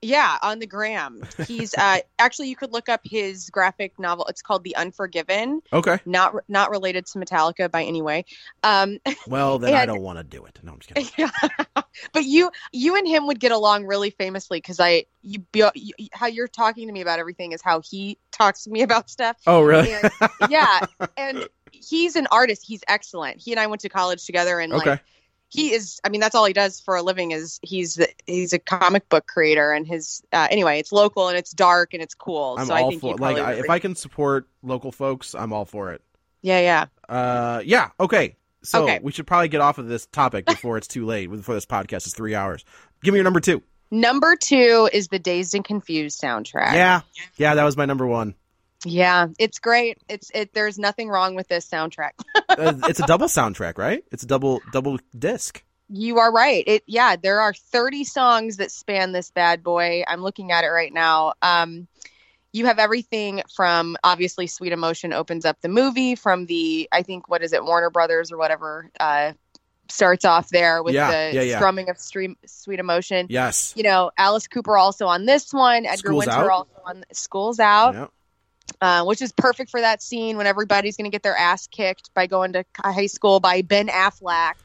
Yeah, on the gram. He's uh [LAUGHS] actually you could look up his graphic novel. It's called The Unforgiven. Okay. Not not related to Metallica by any way. Um [LAUGHS] Well, then and, I don't want to do it. No, I'm just kidding. [LAUGHS] Yeah. but you you and him would get along really famously cuz I you, you, how you're talking to me about everything is how he talks to me about stuff. Oh, really? And, yeah. And he's an artist. He's excellent. He and I went to college together and okay. like he is i mean that's all he does for a living is he's the, he's a comic book creator and his uh, anyway it's local and it's dark and it's cool. I'm so all i think for like I, if i can support local folks i'm all for it. Yeah yeah. Uh yeah okay. So okay. we should probably get off of this topic before it's too late before this podcast is three hours. Give me your number two. Number two is the dazed and confused soundtrack. Yeah yeah that was my number one yeah, it's great. It's it. There's nothing wrong with this soundtrack. [LAUGHS] uh, it's a double soundtrack, right? It's a double double disc. You are right. It yeah, there are 30 songs that span this bad boy. I'm looking at it right now. Um, you have everything from obviously Sweet Emotion opens up the movie from the I think what is it Warner Brothers or whatever uh, starts off there with yeah, the yeah, yeah. strumming of stream, Sweet Emotion. Yes. You know Alice Cooper also on this one. Edgar School's Winter out. also on School's Out. Yep. Uh, which is perfect for that scene when everybody's going to get their ass kicked by going to high school by Ben Affleck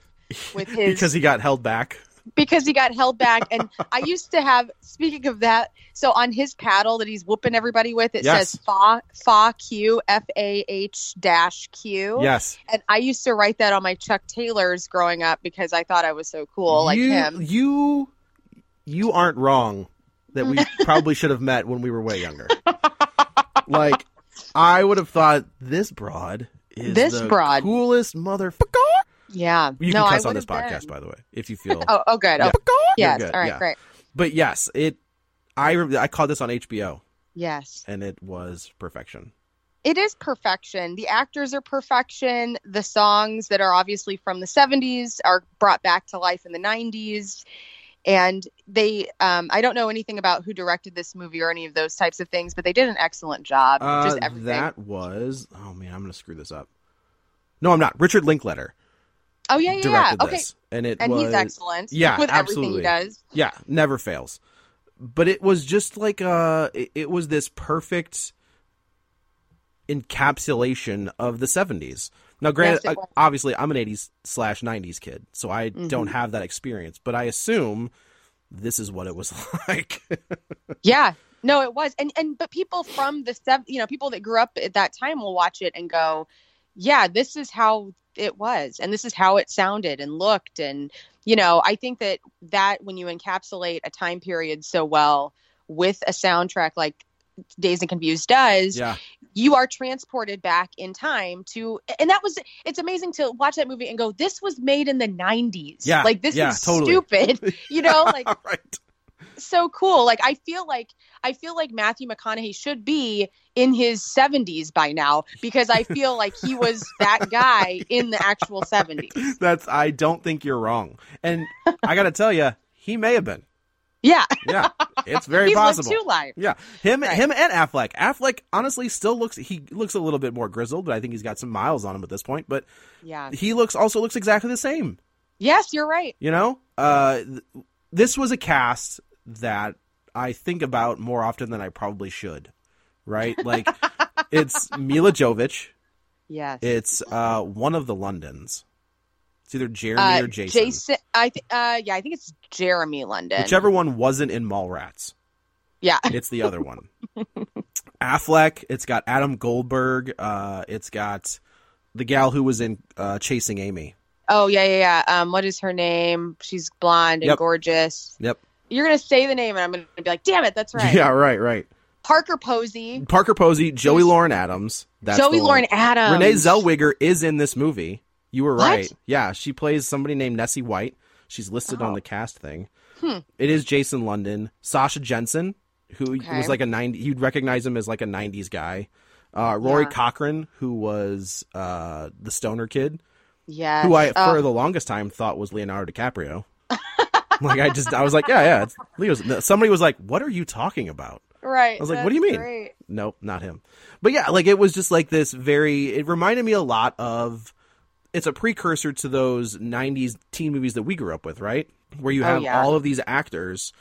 with [LAUGHS] his because he got held back. Because he got held back, and [LAUGHS] I used to have. Speaking of that, so on his paddle that he's whooping everybody with, it yes. says fa fa q f a h dash q. Yes, and I used to write that on my Chuck Taylors growing up because I thought I was so cool, like you, him. You, you aren't wrong. That we [LAUGHS] probably should have met when we were way younger like I would have thought this broad is this the broad coolest motherfucker. Yeah, you no, can cuss on this been. podcast, by the way, if you feel. oh, oh, good. Yeah. Oh, yes. good. All right, yeah. great. But yes, it. I I caught this on HBO. Yes, and it was perfection. It is perfection. The actors are perfection. The songs that are obviously from the 70s are brought back to life in the 90s and they um, i don't know anything about who directed this movie or any of those types of things but they did an excellent job uh, just everything. that was oh man i'm gonna screw this up no i'm not richard linklater oh yeah yeah, yeah. this okay and it and was, he's excellent yeah with absolutely. everything he does yeah never fails but it was just like uh it, it was this perfect encapsulation of the 70s now, granted, Yes, obviously, I'm an 80s slash 90s kid, so I Mm-hmm. don't have that experience. But I assume this is what it was [LAUGHS] like. yeah no it was and and but people from the sev- you know people that grew up at that time will watch it and go yeah this is how it was and this is how it sounded and looked and you know i think that that when you encapsulate a time period so well with a soundtrack like Dazed and Confused does, Yeah. you are transported back in time to and that was it's amazing to watch that movie and go, This was made in the nineties. Yeah, Like this yeah, is totally. stupid. [LAUGHS] You know, like [LAUGHS] right. so cool. Like I feel like I feel like Matthew McConaughey should be in his 70s by now because I feel like he was [LAUGHS] that guy in the actual 70s. That's I don't think you're wrong. And I got to tell you, he may have been. Yeah. Yeah. It's [LAUGHS] very He's lived possible. two lives. Yeah. Him Right. him and Affleck. Affleck honestly still looks he looks a little bit more grizzled, but I think he's got some miles on him at this point, but Yeah. he looks also looks exactly the same. Yes, you're right. You know, uh, th- this was a cast that I think about more often than I probably should. Right? Like, [LAUGHS] it's Milla Jovovich. Yes. It's uh, one of the Londons. It's either Jeremy Uh, or Jason. Jason I th- uh yeah, I think it's Jeremy London. Whichever one wasn't in Mallrats. Yeah. [LAUGHS] It's the other one. Affleck. It's got Adam Goldberg. Uh, it's got the gal who was in uh, Chasing Amy. Oh yeah, yeah, yeah. Um what is her name? She's blonde and Yep. gorgeous. Yep. You're gonna say the name and I'm gonna be like, damn it, that's right. [LAUGHS] Yeah. Right. Right. Parker Posey. Parker Posey, Joey Lauren Adams. That's Joey. Lauren Adams. Renee Zellweger is in this movie. You were What? right. Yeah, she plays somebody named Nessie White. She's listed on Oh. the cast thing. Hmm. It is Jason London, Sasha Jensen, who Okay. was like a 90 you'd recognize him as like a 90s guy. Uh, Rory Yeah. Cochran, who was uh, the stoner kid, Yes. who I Oh, for the longest time thought was Leonardo DiCaprio. [LAUGHS] like I just I was like, yeah, yeah, it's Leo's. Somebody was like, "What are you talking about?" right. I was like, what do you mean? great. Nope, not him. But yeah, like it was just like this very it reminded me a lot of it's a precursor to those 90s teen movies that we grew up with, right? Where you Oh, have yeah. all of these actors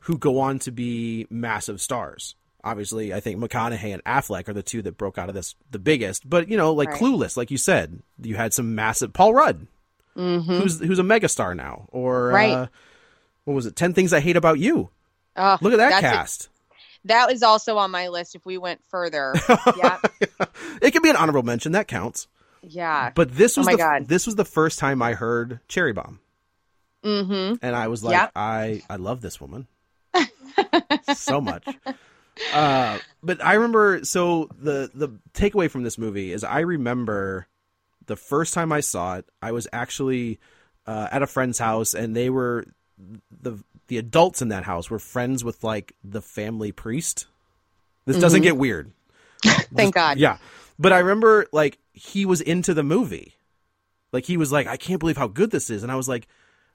who go on to be massive stars. Obviously, I think McConaughey and Affleck are the two that broke out of this the biggest. But you know, like Right. Clueless, like you said, you had some massive Paul Rudd, who's who's a megastar now, or Mm-hmm. Right. uh, what was it? Ten Things I Hate About You. Oh, Look at that that's a- cast. that was also on my list if we went further. [LAUGHS] yeah. It can be an honorable mention. That counts. Yeah. But this Oh was my the God. this was the first time I heard Cherry Bomb, mm-hmm. and I was like, Yep. I I love this woman [LAUGHS] so much. Uh, but I remember so the the takeaway from this movie is I remember the first time I saw it, I was actually uh, at a friend's house, and they were the the adults in that house were friends with like the family priest. This doesn't get weird. [LAUGHS] Thank God. Yeah. But I remember like he was into the movie. Like he was like, I can't believe how good this is. And I was like,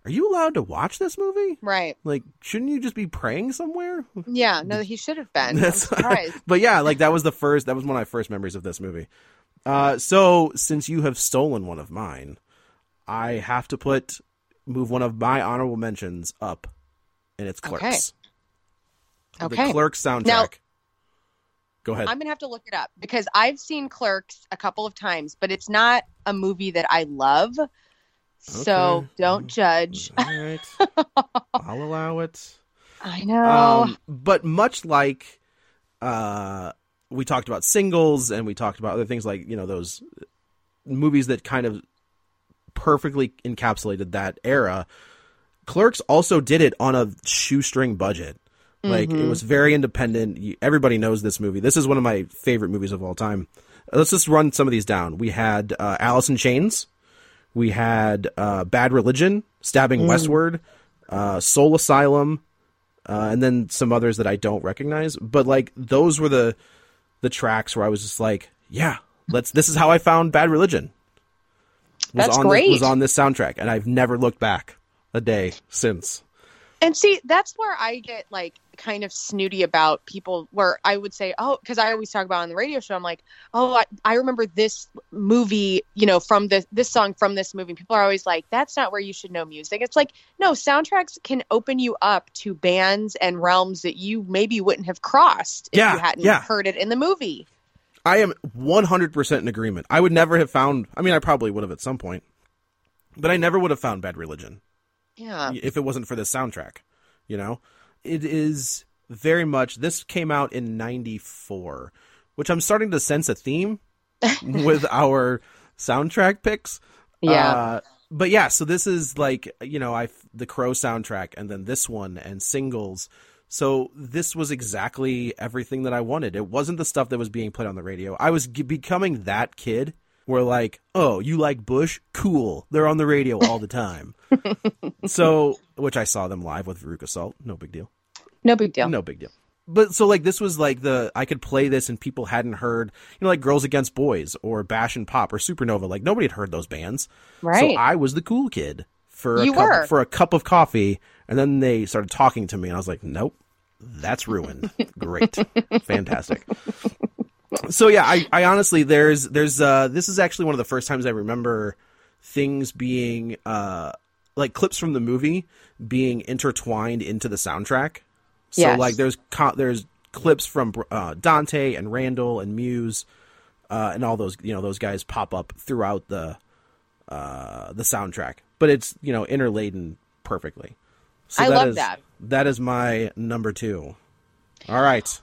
Are you allowed to watch this movie? Right. Like, shouldn't you just be praying somewhere? [LAUGHS] Yeah. No, he should have been. That's [LAUGHS] but yeah, like that was the first that was one of my first memories of this movie. Uh so since you have stolen one of mine, I have to put move one of my honorable mentions up and it's clerks. Okay. The clerks soundtrack. Now- Go ahead. I'm gonna have to look it up because I've seen Clerks a couple of times, but it's not a movie that I love. So don't judge. All right. [LAUGHS] I'll allow it. I know. Um, but much like uh, we talked about singles and we talked about other things like you know those movies that kind of perfectly encapsulated that era. Clerks also did it on a shoestring budget. Like it was very independent. You, everybody knows this movie. This is one of my favorite movies of all time. Let's just run some of these down. We had uh, Alice in Chains. We had uh, Bad Religion, Stabbing Westward, uh, Soul Asylum, uh, and then some others that I don't recognize. But like those were the the tracks where I was just like, yeah, let's. This is how I found Bad Religion. Was That's on great. This, was on this soundtrack, and I've never looked back a day since. And see, that's where I get like kind of snooty about people where I would say, oh, because I always talk about on the radio show, I'm like, oh, I, I remember this movie, you know, from this this song from this movie. People are always like, that's not where you should know music. It's like, no, soundtracks can open you up to bands and realms that you maybe wouldn't have crossed if Yeah, you hadn't yeah. heard it in the movie. I am 100% in agreement. I would never have found, I mean, I probably would have at some point, but I never would have found Bad Religion Yeah. if it wasn't for this soundtrack. You know, it is very much, this came out in 94, which I'm starting to sense a theme [LAUGHS] with our soundtrack picks. Yeah. Uh, but yeah, so this is like, you know, I, the Crow soundtrack and then this one and singles So this was exactly everything that I wanted. It wasn't the stuff that was being played on the radio. I was g- becoming that kid where like, oh, you like Bush? Cool. They're on the radio all the time. [LAUGHS] so, which I saw them live with Veruca Salt. No big deal. No big deal. No big deal. But so like this was like the I could play this and people hadn't heard, you know, like Girls Against Boys or Bash and Pop or Supernova. Like nobody had heard those bands. Right. So I was the cool kid for a You cup, were. for a cup of coffee, and then they started talking to me, and I was like, nope, that's ruined. [LAUGHS] Great, fantastic. So yeah, I, I honestly there's there's uh this is actually one of the first times I remember things being uh like clips from the movie being intertwined into the soundtrack. So Yes. like there's co- there's clips from uh, Dante and Randal and Muse uh, and all those you know those guys pop up throughout the uh, the soundtrack, but it's you know interladen perfectly. So I love is- that. That is my number two. All right,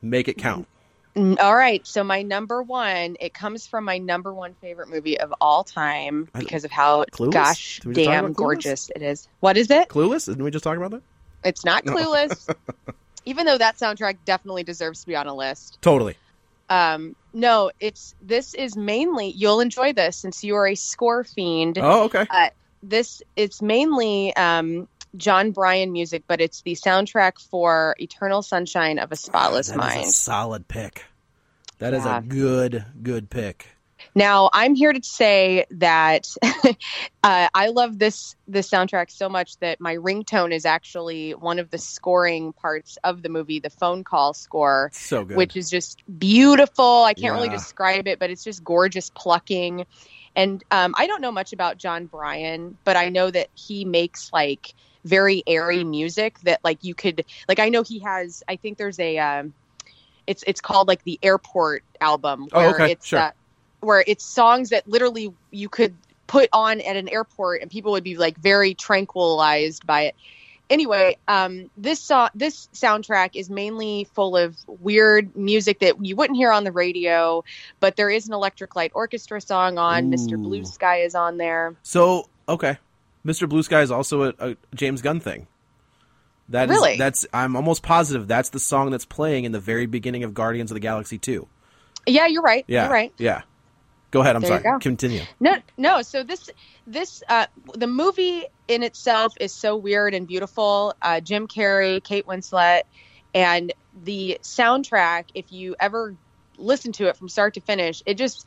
make it count. All right, so my number one, it comes from my number one favorite movie of all time because of how Clueless? gosh Did we just talk damn gorgeous it is. What is it? Clueless? Didn't we just talk about that? It's not Clueless. [LAUGHS] Even though that soundtrack definitely deserves to be on a list. Totally. Um, no, it's this is mainly you'll enjoy this since you are a score fiend. Oh, okay. Uh, this it's mainly um, Jon Brion music, but it's the soundtrack for Eternal Sunshine of a Spotless That is Mind. a solid pick. That is Yeah. a good, good pick. Now, I'm here to say that [LAUGHS] uh, I love this this soundtrack so much that my ringtone is actually one of the scoring parts of the movie, the phone call score, So good. which is just beautiful. I can't really describe it, but it's just gorgeous plucking. And um, I don't know much about Jon Brion, but I know that he makes like very airy music that like you could like. I know he has. I think there's a. Um, it's it's called like the airport album Oh, where okay, it's sure. uh, where it's songs that literally you could put on at an airport and people would be like very tranquilized by it. Anyway, um, this song, this soundtrack is mainly full of weird music that you wouldn't hear on the radio, but there is an Electric Light Orchestra song on. Mr. Blue Sky is on there. So okay, Mr. Blue Sky is also a, a James Gunn thing. That is- Really? that's I'm almost positive that's the song that's playing in the very beginning of Guardians of the Galaxy 2. Yeah, you're right. Yeah. You're right. Yeah. Go ahead. I'm There sorry. go. Continue. No, no. So this, this, uh, the movie in itself is so weird and beautiful. Uh, Jim Carrey, Kate Winslet, and the soundtrack. If you ever listen to it from start to finish, it just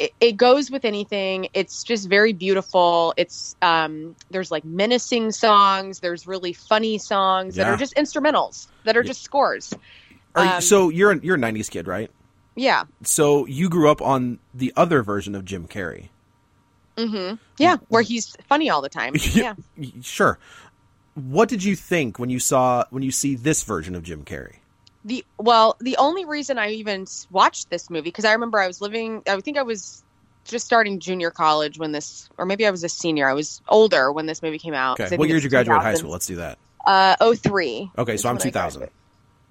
it, it goes with anything. It's just very beautiful. It's um, there's like menacing songs. There's really funny songs that are just instrumentals that are Yeah. just scores. Are you, Um, so you're a, you're a 90s kid, right? Yeah. So you grew up on the other version of Jim Carrey. Mm-hmm. Yeah, where he's funny all the time. [LAUGHS] Yeah. Sure. What did you think when you saw when you see this version of Jim Carrey? The well, the only reason I even watched this movie because I remember I was living. I think I was just starting junior college when this, or maybe I was a senior. I was older when this movie came out. Okay. What year did you graduate high school? Let's do that. Uh, oh three. Okay, so I'm 2000.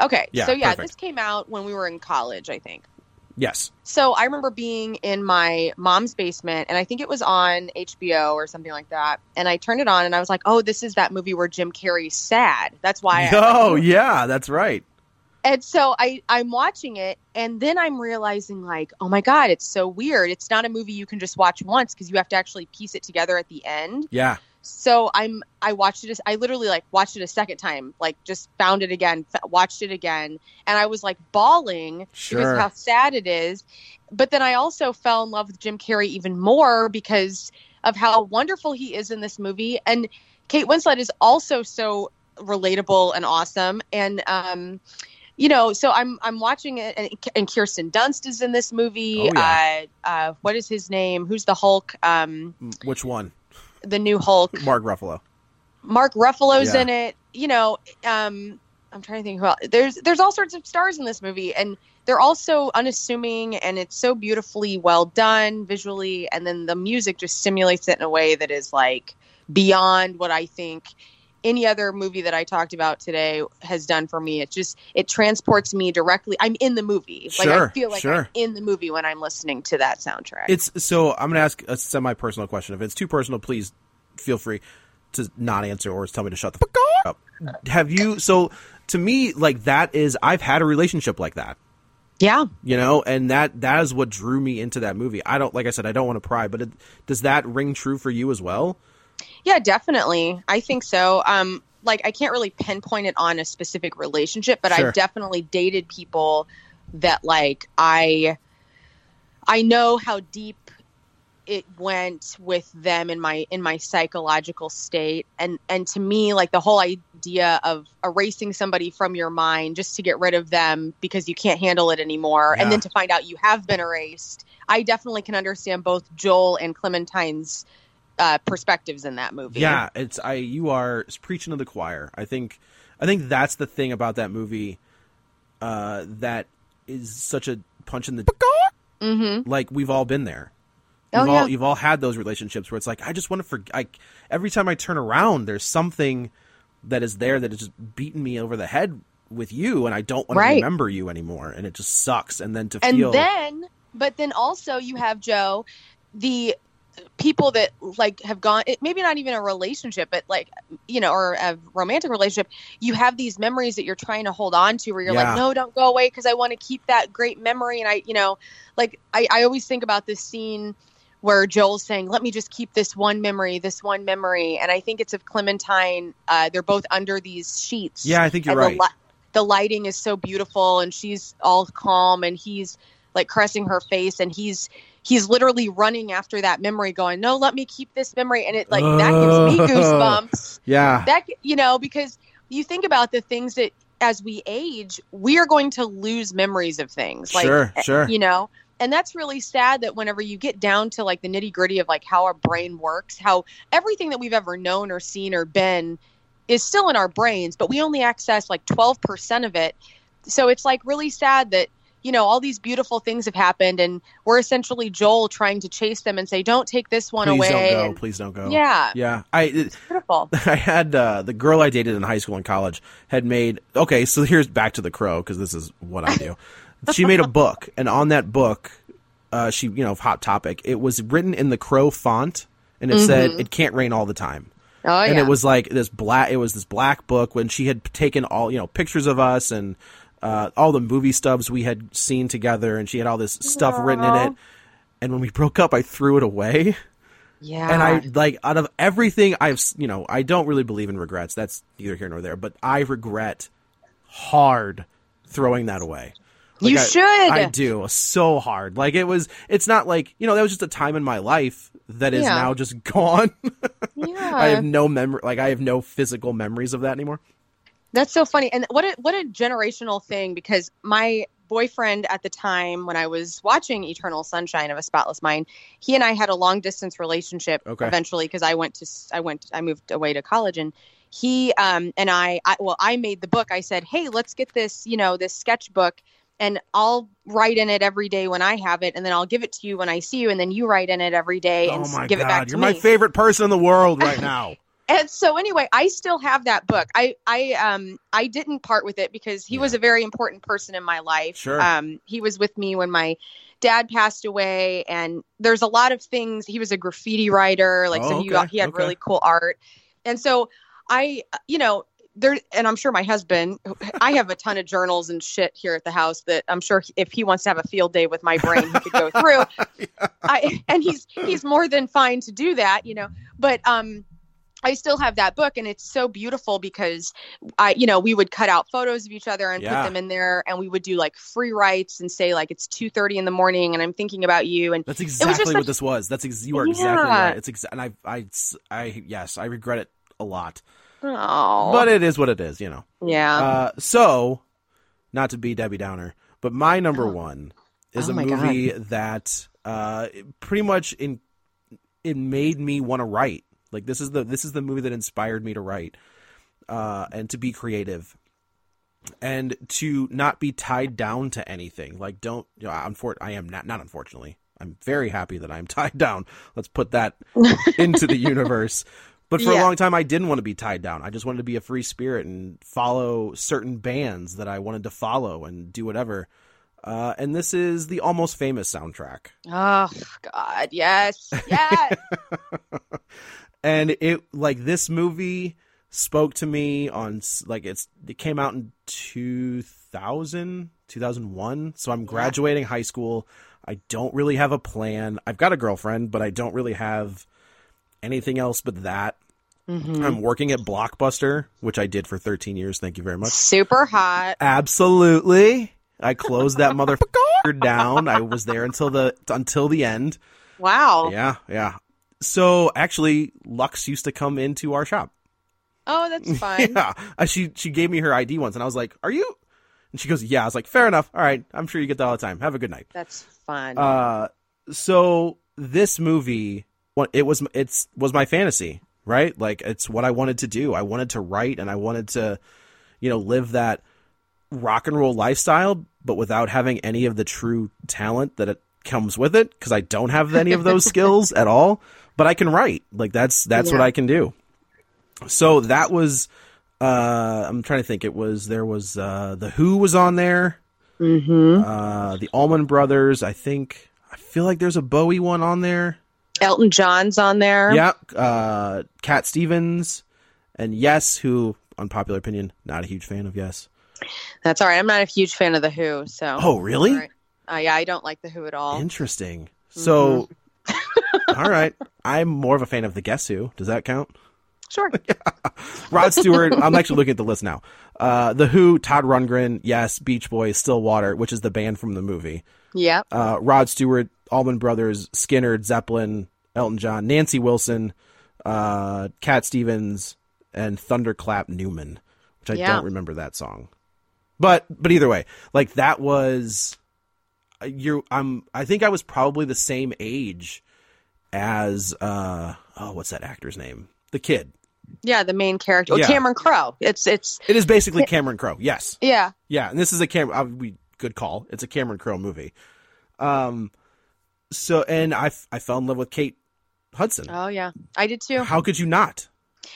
Okay, Yeah, so yeah, perfect. this came out when we were in college, I think. Yes. So I remember being in my mom's basement, and I think it was on HBO or something like that. And I turned it on, and I was like, "Oh, this is that movie where Jim Carrey's sad." That's why. Oh, yeah, that's right. And so I I'm watching it and then I'm realizing like oh my god it's so weird. It's not a movie you can just watch once because you have to actually piece it together at the end. Yeah. so I'm I watched it I literally like watched it a second time like just found it again watched it again and I was like bawling Sure. because of how sad it is. But then I also fell in love with Jim Carrey even more because of how wonderful he is in this movie. And Kate Winslet is also so relatable and awesome. And um you know, so I'm I'm watching it, and, and Kirsten Dunst is in this movie. Oh, yeah. uh, uh, what is his name? Who's the Hulk? Um, Mm, Which one? the new Hulk. Mark Ruffalo. Mark Ruffalo's Yeah. in it. You know, um, I'm trying to think who else. There's there's all sorts of stars in this movie, and they're all so unassuming, and it's so beautifully well done visually, and then the music just simulates it in a way that is like beyond what I think any other movie that I talked about today has done for me. It just it transports me directly. I'm in the movie. Like I feel like sure. I'm in the movie when I'm listening to that soundtrack. It's so I'm gonna ask a semi-personal question. If it's too personal, please feel free to not answer or tell me to shut the fuck up. Have you? So to me, like that is I've had a relationship like that. Yeah. You know, and that that is what drew me into that movie. I don't like I said I don't want to pry, but it, does that ring true for you as well? Yeah, definitely. I think so. Um like I can't really pinpoint it on a specific relationship, but Sure. I've definitely dated people that like I I know how deep it went with them in my in my psychological state and and to me like the whole idea of erasing somebody from your mind just to get rid of them because you can't handle it anymore Yeah. and then to find out you have been erased i definitely can understand both joel and clementine's uh, perspectives in that movie Yeah, it's I you are preaching to the choir. I think I think that's the thing about that movie uh that is such a punch in the mm-hmm. like we've all been there. Oh, You've all yeah. you've all had those relationships where it's like I just want to forget. Like every time I turn around, there's something that is there that is just beating me over the head with you, and I don't want Right. to remember you anymore, and it just sucks. And then to and feel then but then also you have joe the people that like have gone it, maybe not even a relationship but like you know or a romantic relationship you have these memories that you're trying to hold on to where you're Yeah. like no don't go away because i want to keep that great memory and i you know like I, I always think about this scene where joel's saying let me just keep this one memory this one memory and i think it's of clementine uh, they're both under these sheets yeah, I think you're right. the, li- the lighting is so beautiful and she's all calm and he's like caressing her face and he's he's literally running after that memory going no let me keep this memory. And it like that gives me oh. goosebumps. [LAUGHS] Yeah, that you know because you think about the things that as we age we are going to lose memories of things like Sure, eh, sure. you know? And that's really sad that whenever you get down to like the nitty gritty of like how our brain works how everything that we've ever known or seen or been is still in our brains but we only access like 12% of it. So it's like really sad that you know all these beautiful things have happened and we're essentially joel trying to chase them and say don't take this one please away Please don't go. and- Please don't go. yeah yeah. I it, beautiful [LAUGHS] I had uh, the girl I dated in high school and college had made. Okay, so here's back to the crow because this is what I do. [LAUGHS] she made a book, and on that book, uh, she you know hot topic. It was written in the crow font, and it said it can't rain all the time. oh yeah. and yeah it was like this black. It was this black book when she had taken all you know pictures of us and uh, all the movie stubs we had seen together, and she had all this stuff written in it. And when we broke up, I threw it away. yeah And I like out of everything I've you know I don't really believe in regrets. That's neither here nor there. But I regret hard throwing that away. You I, should. I do so hard. Like it was. It's not like you know that was just a time in my life that is Yeah. now just [LAUGHS] gone. yeah I have no memory. Like I have no physical memories of that anymore. That's so funny. And what a what a generational thing because my boyfriend at the time when I was watching Eternal Sunshine of a Spotless Mind, he and I had a long distance relationship Okay. eventually because I went to I went I moved away to college and he um and I, I well I made the book. I said, "Hey, let's get this, you know, this sketchbook and I'll write in it every day when I have it and then I'll give it to you when I see you and then you write in it every day and oh my give god, it back to you're me." my favorite person in the world right now. [LAUGHS] and so anyway i still have that book. I i um i didn't part with it because he was a very important person in my life. Sure. um he was with me when my dad passed away and there's a lot of things. He was a graffiti writer like so Oh, he, okay, he had okay. really cool art. And so i you know there and i'm sure my husband i have a ton of journals and shit here at the house that i'm sure if he wants to have a field day with my brain he could go through. [LAUGHS] I and he's he's more than fine to do that, you know. But um I still have that book and it's so beautiful because I you know, we would cut out photos of each other and Yeah. put them in there and we would do like free writes and say like it's 2:30 in the morning and I'm thinking about you and That's was just exactly what such- this was. That's ex- you are exactly right. It's exa- and I I I yes, I regret it a lot. oh But it is what it is, you know. yeah. Uh, so, not to be Debbie Downer, but my number one is Oh a movie that uh, pretty much in it made me want to write. Like this is the this is the movie that inspired me to write uh, and to be creative and to not be tied down to anything. Like don't you know, unfor- I am not not unfortunately. I'm very happy that I'm [LAUGHS] tied down. Let's put that into the universe. But for a long time, I didn't want to be tied down. I just wanted to be a free spirit and follow certain bands that I wanted to follow and do whatever. Uh, and this is the Almost Famous soundtrack. oh god, yes. Yes. [LAUGHS] And it, like, this movie spoke to me on like it's it came out in 2000 2001 so i'm graduating high school. I don't really have a plan. I've got a girlfriend but i don't really have anything else but that. Mhm. i'm working at blockbuster which i did for 13 years. Thank you very much. Super hot. absolutely. I closed that [LAUGHS] motherfucker down. I was there until the until the end. Wow. yeah yeah so actually lux used to come into our shop Oh, that's [LAUGHS] fine. yeah. Uh, she she gave me her ID once, and I was like, "Are you?" And she goes, "Yeah." I was like, "Fair enough. All right. I'm sure you get that all the time. Have a good night." That's fine. Uh, so this movie, it was, it's was my fantasy, right? Like it's what I wanted to do. I wanted to write, and I wanted to, you know, live that rock and roll lifestyle, but without having any of the true talent that it comes with it, because I don't have any of those [LAUGHS] skills at all. But I can write. Like that's that's what I can do. So that was uh I'm trying to think it was there was uh the Who was on there. Mm-hmm. Uh the Allman Brothers, I think I feel like there's a Bowie one on there. Elton John's on there. Yeah, uh Cat Stevens and Yes, who unpopular opinion, not a huge fan of Yes. That's all right. I'm not a huge fan of the Who, so. Oh, really? Right. Uh, yeah, I don't like the Who at all. Interesting. So [LAUGHS] all right. I'm more of a fan of the Guess Who. Does that count? Sure. [LAUGHS] Rod Stewart. I'm actually looking at the list now. Uh, the Who, Todd Rundgren, yes, Beach Boys, Stillwater, which is the band from the movie. Yep. Uh, Rod Stewart, Allman Brothers, Skynyrd, Zeppelin, Elton John, Nancy Wilson, uh, Cat Stevens, and Thunderclap Newman, which I Yeah. don't remember that song. But but either way, like that was you. I'm. I think I was probably the same age as uh oh what's that actor's name? The kid. Yeah, the main character. Yeah. Cameron Crowe. It's it's It is basically Cameron Crowe. Yes. yeah. Yeah, and this is a Cam. Uh, we good call. It's a Cameron Crowe movie. Um, so and I I fell in love with Kate Hudson. Oh yeah. I did too. How could you not?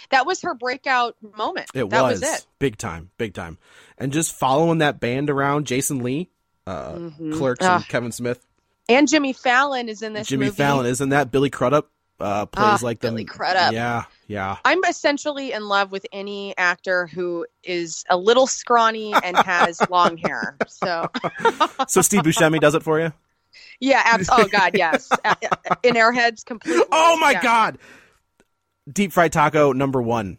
That was her breakout moment. It that was, was, it. big time, big time, and just following that band around. Jason Lee, uh, Mhm. Clerks, and Kevin Smith. And Jimmy Fallon is in this Jimmy movie. Fallon isn't that Billy Crudup? Uh, plays Ah, like the Billy Crudup. Yeah, yeah. I'm essentially in love with any actor who is a little scrawny and has [LAUGHS] long hair. So So Steve Buscemi does it for you. yeah, abs- oh god, yes. In Airheads completely. [LAUGHS] Oh my yeah. god! Deep fried taco number one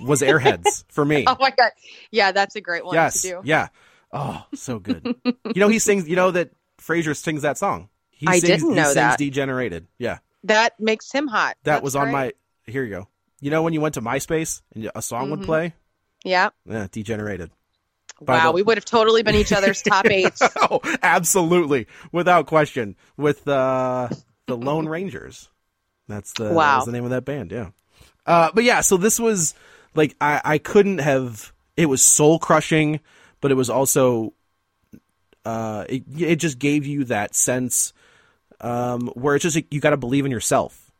was Airheads for me. [LAUGHS] Oh my god. Yeah, that's a great one yes, to do. yeah. Oh, so good. you know he sings. You know that Fraser sings that song. He I sings, didn't he know sings that. Degenerated. Yeah, That makes him hot. that That's was on great. my. Here you go. You know when you went to MySpace and a song would Mhm. play? Yeah. Yeah, Degenerated. By Wow, the- we would have totally been each other's top [LAUGHS] eights. oh, absolutely, without question. With uh, the Lone Rangers. That's the that Wow. was the name of that band. Yeah. Uh, but yeah, so this was like I I couldn't have. It was soul crushing, but it was also. Uh, it it just gave you that sense, um, where it's just like, you got to believe in yourself,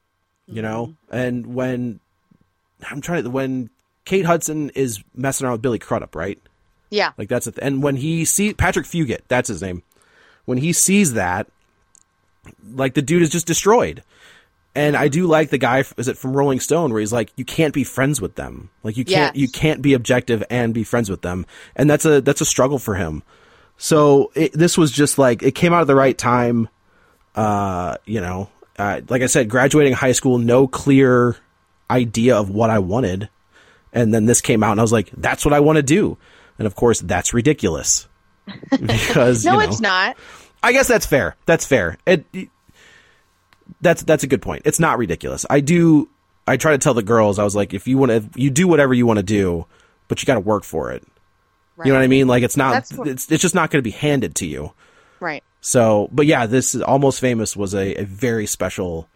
you know. And when I'm trying to when Kate Hudson is messing around with Billy Crudup, right? Yeah. Like that's a th- and when he see Patrick Fugit, that's his name. When he sees that, like the dude is just destroyed. And I do like the guy. Is it from Rolling Stone where he's like, you can't be friends with them. Like you can't Yes. you can't be objective and be friends with them. And that's a that's a struggle for him. So it, this was just like it came out at the right time. Uh, you know, uh, like I said, graduating high school, no clear idea of what I wanted, and then this came out, and I was like, that's what I want to do. And of course, that's ridiculous [LAUGHS] because [LAUGHS] No, you know, it's not. I guess that's fair. That's fair. It, that's that's a good point. It's not ridiculous. I do. I try to tell the girls. I was like, if you want to, you do whatever you want to do, but you got to work for it. Right. You know what I mean? Like it's not. What- it's it's just not going to be handed to you. Right. So, but yeah, this is almost famous was a, a very special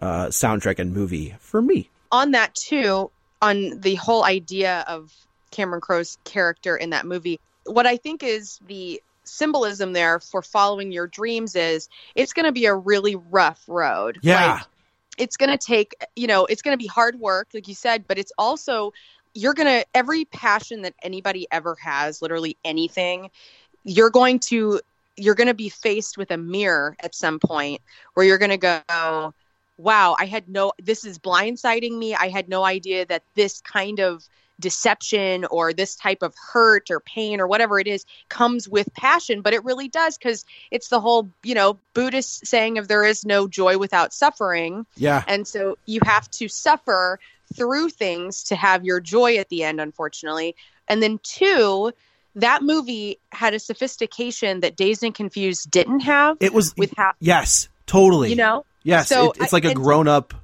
uh, soundtrack and movie for me. on that too, on the whole idea of Cameron Crowe's character in that movie, what I think is the symbolism there for following your dreams is it's going to be a really rough road. Yeah. Like, it's going to take, you know, it's going to be hard work, like you said, but it's also, you're going to, every passion that anybody ever has, literally anything, you're going to, you're going to be faced with a mirror at some point where you're going to go, wow, I had no, this is blindsiding me. I had no idea that this kind of deception or this type of hurt or pain or whatever it is comes with passion but it really does because it's the whole you know buddhist saying of there is no joy without suffering. Yeah. And so you have to suffer through things to have your joy at the end unfortunately. And then two that movie had a sophistication that dazed and confused didn't have it was with how yes totally. You know? Yes so it, it's like a grown up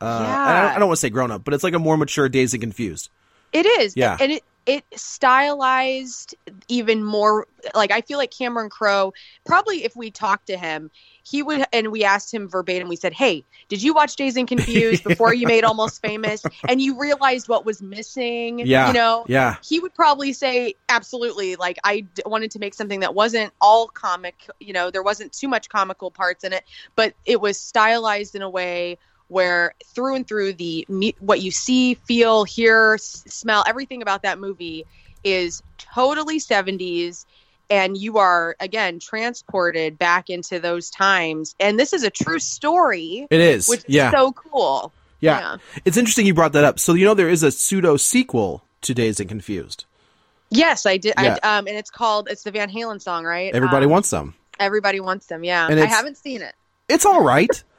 uh, Yeah. I don't, I don't want to say grown up, but it's like a more mature Dazed and Confused. It is. Yeah. And it it stylized even more like I feel like Cameron Crowe probably if we talked to him, he would and we asked him verbatim, we said, Hey, did you watch Dazed and Confused [LAUGHS] before you made Almost Famous? And you realized what was missing. Yeah. You know? Yeah. He would probably say, Absolutely. Like I d- wanted to make something that wasn't all comic, you know, there wasn't too much comical parts in it, but it was stylized in a way where through and through the what you see, feel, hear, smell, everything about that movie is totally 70s and you are again transported back into those times and this is a true story It is. which is yeah. so cool yeah. It's interesting you brought that up. So you know there is a pseudo sequel to Dazed and Confused. yes i did Yeah. I, um and it's called it's the van halen song right Everybody Um, wants them everybody wants them yeah i haven't seen it It's all right. [LAUGHS]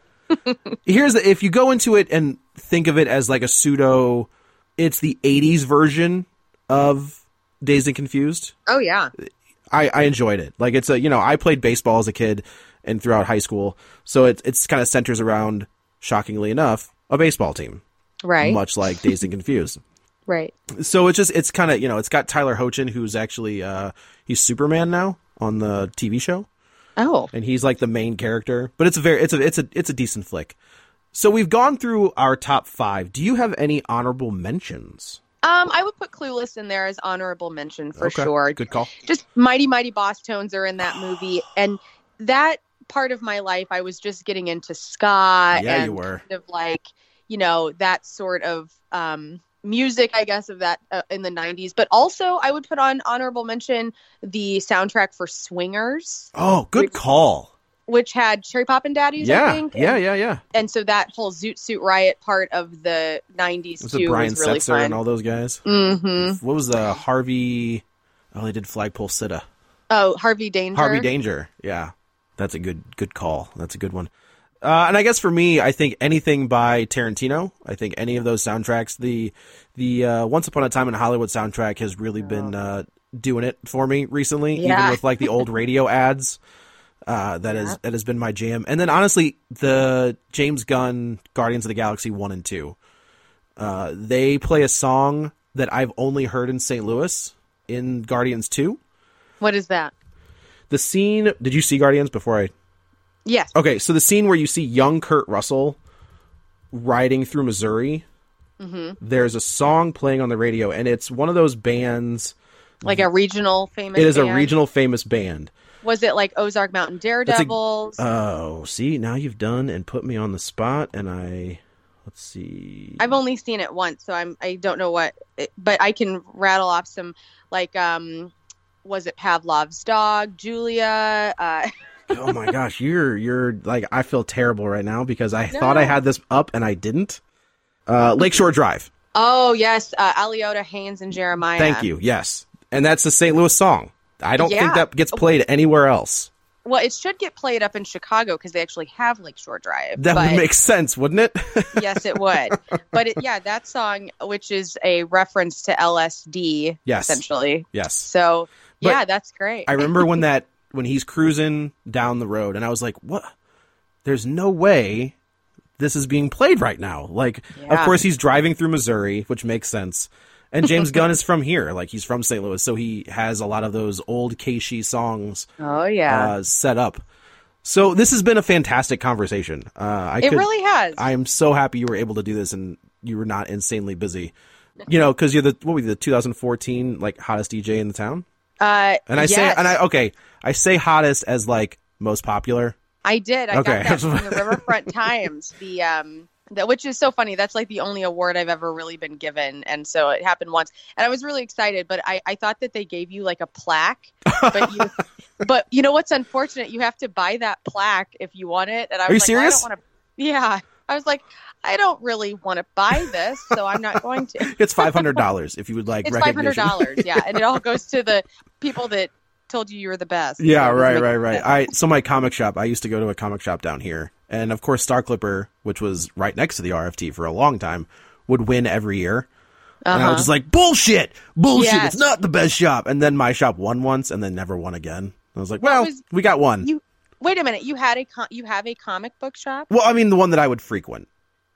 Here's the, if you go into it and think of it as like a pseudo, it's the '80s version of Dazed and Confused. oh yeah I, I enjoyed it. Like it's a you know I played baseball as a kid and throughout high school, so it it's kind of centers around, shockingly enough, a baseball team, right much like Dazed and Confused. [LAUGHS] right So it's just it's kind of you know it's got Tyler Hoechlin who's actually uh he's Superman now on the TV show oh and he's like the main character. But it's a very it's a it's a it's a decent flick. So we've gone through our top five. Do you have any honorable mentions? um i would put clueless in there as honorable mention for Okay, sure Good call. just mighty mighty Bosstones are in that movie and that part of my life i was just getting into ska Yeah, and you were. kind of like you know that sort of um music i guess of that uh, in the 90s but also i would put on honorable mention the soundtrack for swingers Oh, good call. which had Cherry Poppin' Daddies i Yeah, think yeah, and, yeah, yeah. and so that whole zoot suit riot part of the 90s Was too Brian was really Setzer fun and all those guys? mm-hmm. What was the Harvey? Oh, they did Flagpole Sitta. oh harvey danger Harvey Danger. Yeah, that's a good good call. That's a good one. Uh, and I guess for me, I think anything by Tarantino. I think any of those soundtracks. The the uh, Once Upon a Time in Hollywood soundtrack has really been uh, doing it for me recently. Even Yeah. with like the old [LAUGHS] radio ads. Uh, that is that has been my jam. And then honestly, the James Gunn Guardians of the Galaxy one and two. Uh, they play a song that I've only heard in St. Louis in Guardians two. what is that The scene. Did you see Guardians before I? Yes Okay, so the scene where you see young Kurt Russell riding through Missouri. hmm There's a song playing on the radio, and it's one of those bands. like a regional famous It is a regional famous band. Was it like Ozark Mountain Daredevils? Oh, see, now you've done and put me on the spot, and I let's see. I've only seen it once, so I'm I don't know what, it, but I can rattle off some like um, was it Pavlov's dog, Julia? Uh, [LAUGHS] oh my gosh, you're you're like I feel terrible right now because I thought I had this up and I didn't. Uh, Lakeshore Drive. oh yes, uh, Aliotta, Haynes, and Jeremiah. Thank you. Yes, and that's the St. Louis song. I don't think that gets played anywhere else. Well, it should get played up in Chicago because they actually have Lakeshore Drive. That would make sense, wouldn't it? [LAUGHS] yes, it would. But it, yeah, that song, which is a reference to LSD, Yes. essentially. yes. So But yeah, that's great. I remember when [LAUGHS] that when he's cruising down the road, and I was like, "What? There's no way this is being played right now." Like, of course, he's driving through Missouri, which makes sense. And James [LAUGHS] Gunn is from here, like he's from St. Louis, so he has a lot of those old KSHE songs oh yeah, uh, set up. So this has been a fantastic conversation. Uh, I it could, really has. I am so happy you were able to do this, and you were not insanely busy. You know, because you're the what were you, the 2014 like hottest DJ in the town. Uh, And I say, and I okay, I say hottest as like most popular. I did. I Okay. got that from the [LAUGHS] Riverfront Times. The um, that which is so funny. That's like the only award I've ever really been given, and so it happened once, and I was really excited. But I, I thought that they gave you like a plaque, but you, [LAUGHS] but you know what's unfortunate? You have to buy that plaque if you want it. And I Are was you like, well? I don't want to. Yeah. I was like, I don't really want to buy this, so I'm not going to. [LAUGHS] It's five hundred dollars if you would like. It's five hundred dollars, yeah, and it all [LAUGHS] goes to the people that told you you were the best. Yeah, So right, right, right. I so my comic shop. I used to go to a comic shop down here, and of course, Star Clipper, which was right next to the RFT for a long time, would win every year. And I Uh-huh. was just like, bullshit, bullshit. Yes. It's not the best shop. And then my shop won once, and then never won again. I was like, well, was- we got one. You wait a minute. You had a com- you have a comic book shop? well, I mean, the one that I would frequent.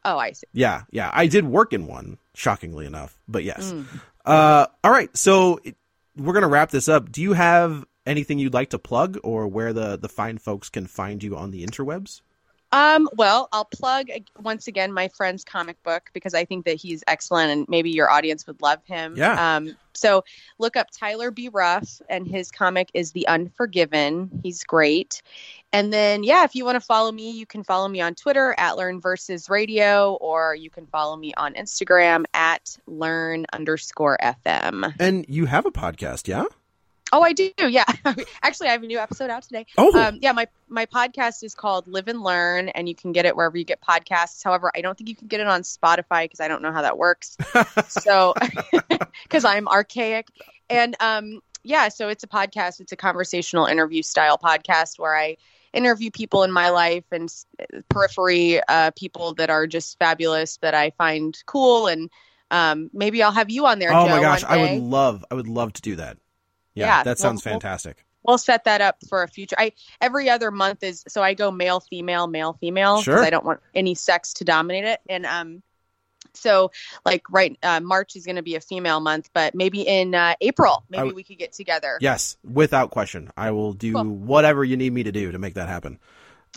Oh, I see. Yeah, yeah. I did work in one, shockingly enough. But yes. Mm. Uh, all right. So it- we're gonna wrap this up. Do you have anything you'd like to plug, or where the the fine folks can find you on the interwebs? Um, well, I'll plug once again my friend's comic book because I think that he's excellent and maybe your audience would love him. Yeah. Um, so look up Tyler B. Ruff and his comic is The Unforgiven. He's great. And then, yeah, if you want to follow me, you can follow me on Twitter at Learn versus Radio, or you can follow me on Instagram at Learn underscore FM. And you have a podcast, yeah? Oh, I do. Yeah. [LAUGHS] Actually, I have a new episode out today. Oh. Um, yeah. My, my podcast is called Live and Learn, and you can get it wherever you get podcasts. However, I don't think you can get it on Spotify because I don't know how that works. [LAUGHS] so, [LAUGHS] because I'm archaic. And um, yeah, so it's a podcast. It's a conversational interview style podcast where I interview people in my life and periphery uh, people that are just fabulous that I find cool. And um, maybe I'll have you on there. oh Joe, my gosh, I would love, I would love to do that. Yeah, Yeah, that sounds well, fantastic. we'll set that up for a future. I every other month is so I go male female male female Sure. I don't want any sex to dominate it and um so like right uh, March is going to be a female month but maybe in uh, April maybe w- we could get together. Yes, without question. I will do Cool. whatever you need me to do to make that happen.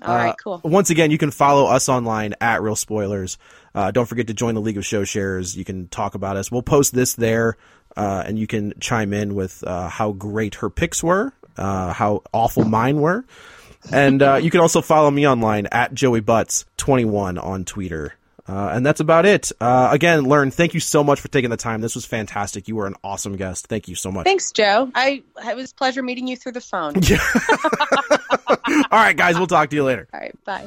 All right, Uh, cool. Once again, you can follow us online at Real Spoilers. Uh, don't forget to join the League of Show Shares. You can talk about us. We'll post this there, uh, and you can chime in with uh, how great her picks were, uh, how awful mine were, and uh, you can also follow me online at Joey Butts twenty one on Twitter. Uh, and that's about it. Uh, again, Learn, thank you so much for taking the time. This was fantastic. You were an awesome guest. Thank you so much. Thanks, Joe. I it was a pleasure meeting you through the phone. [LAUGHS] All right, guys, we'll talk to you later. All right, bye.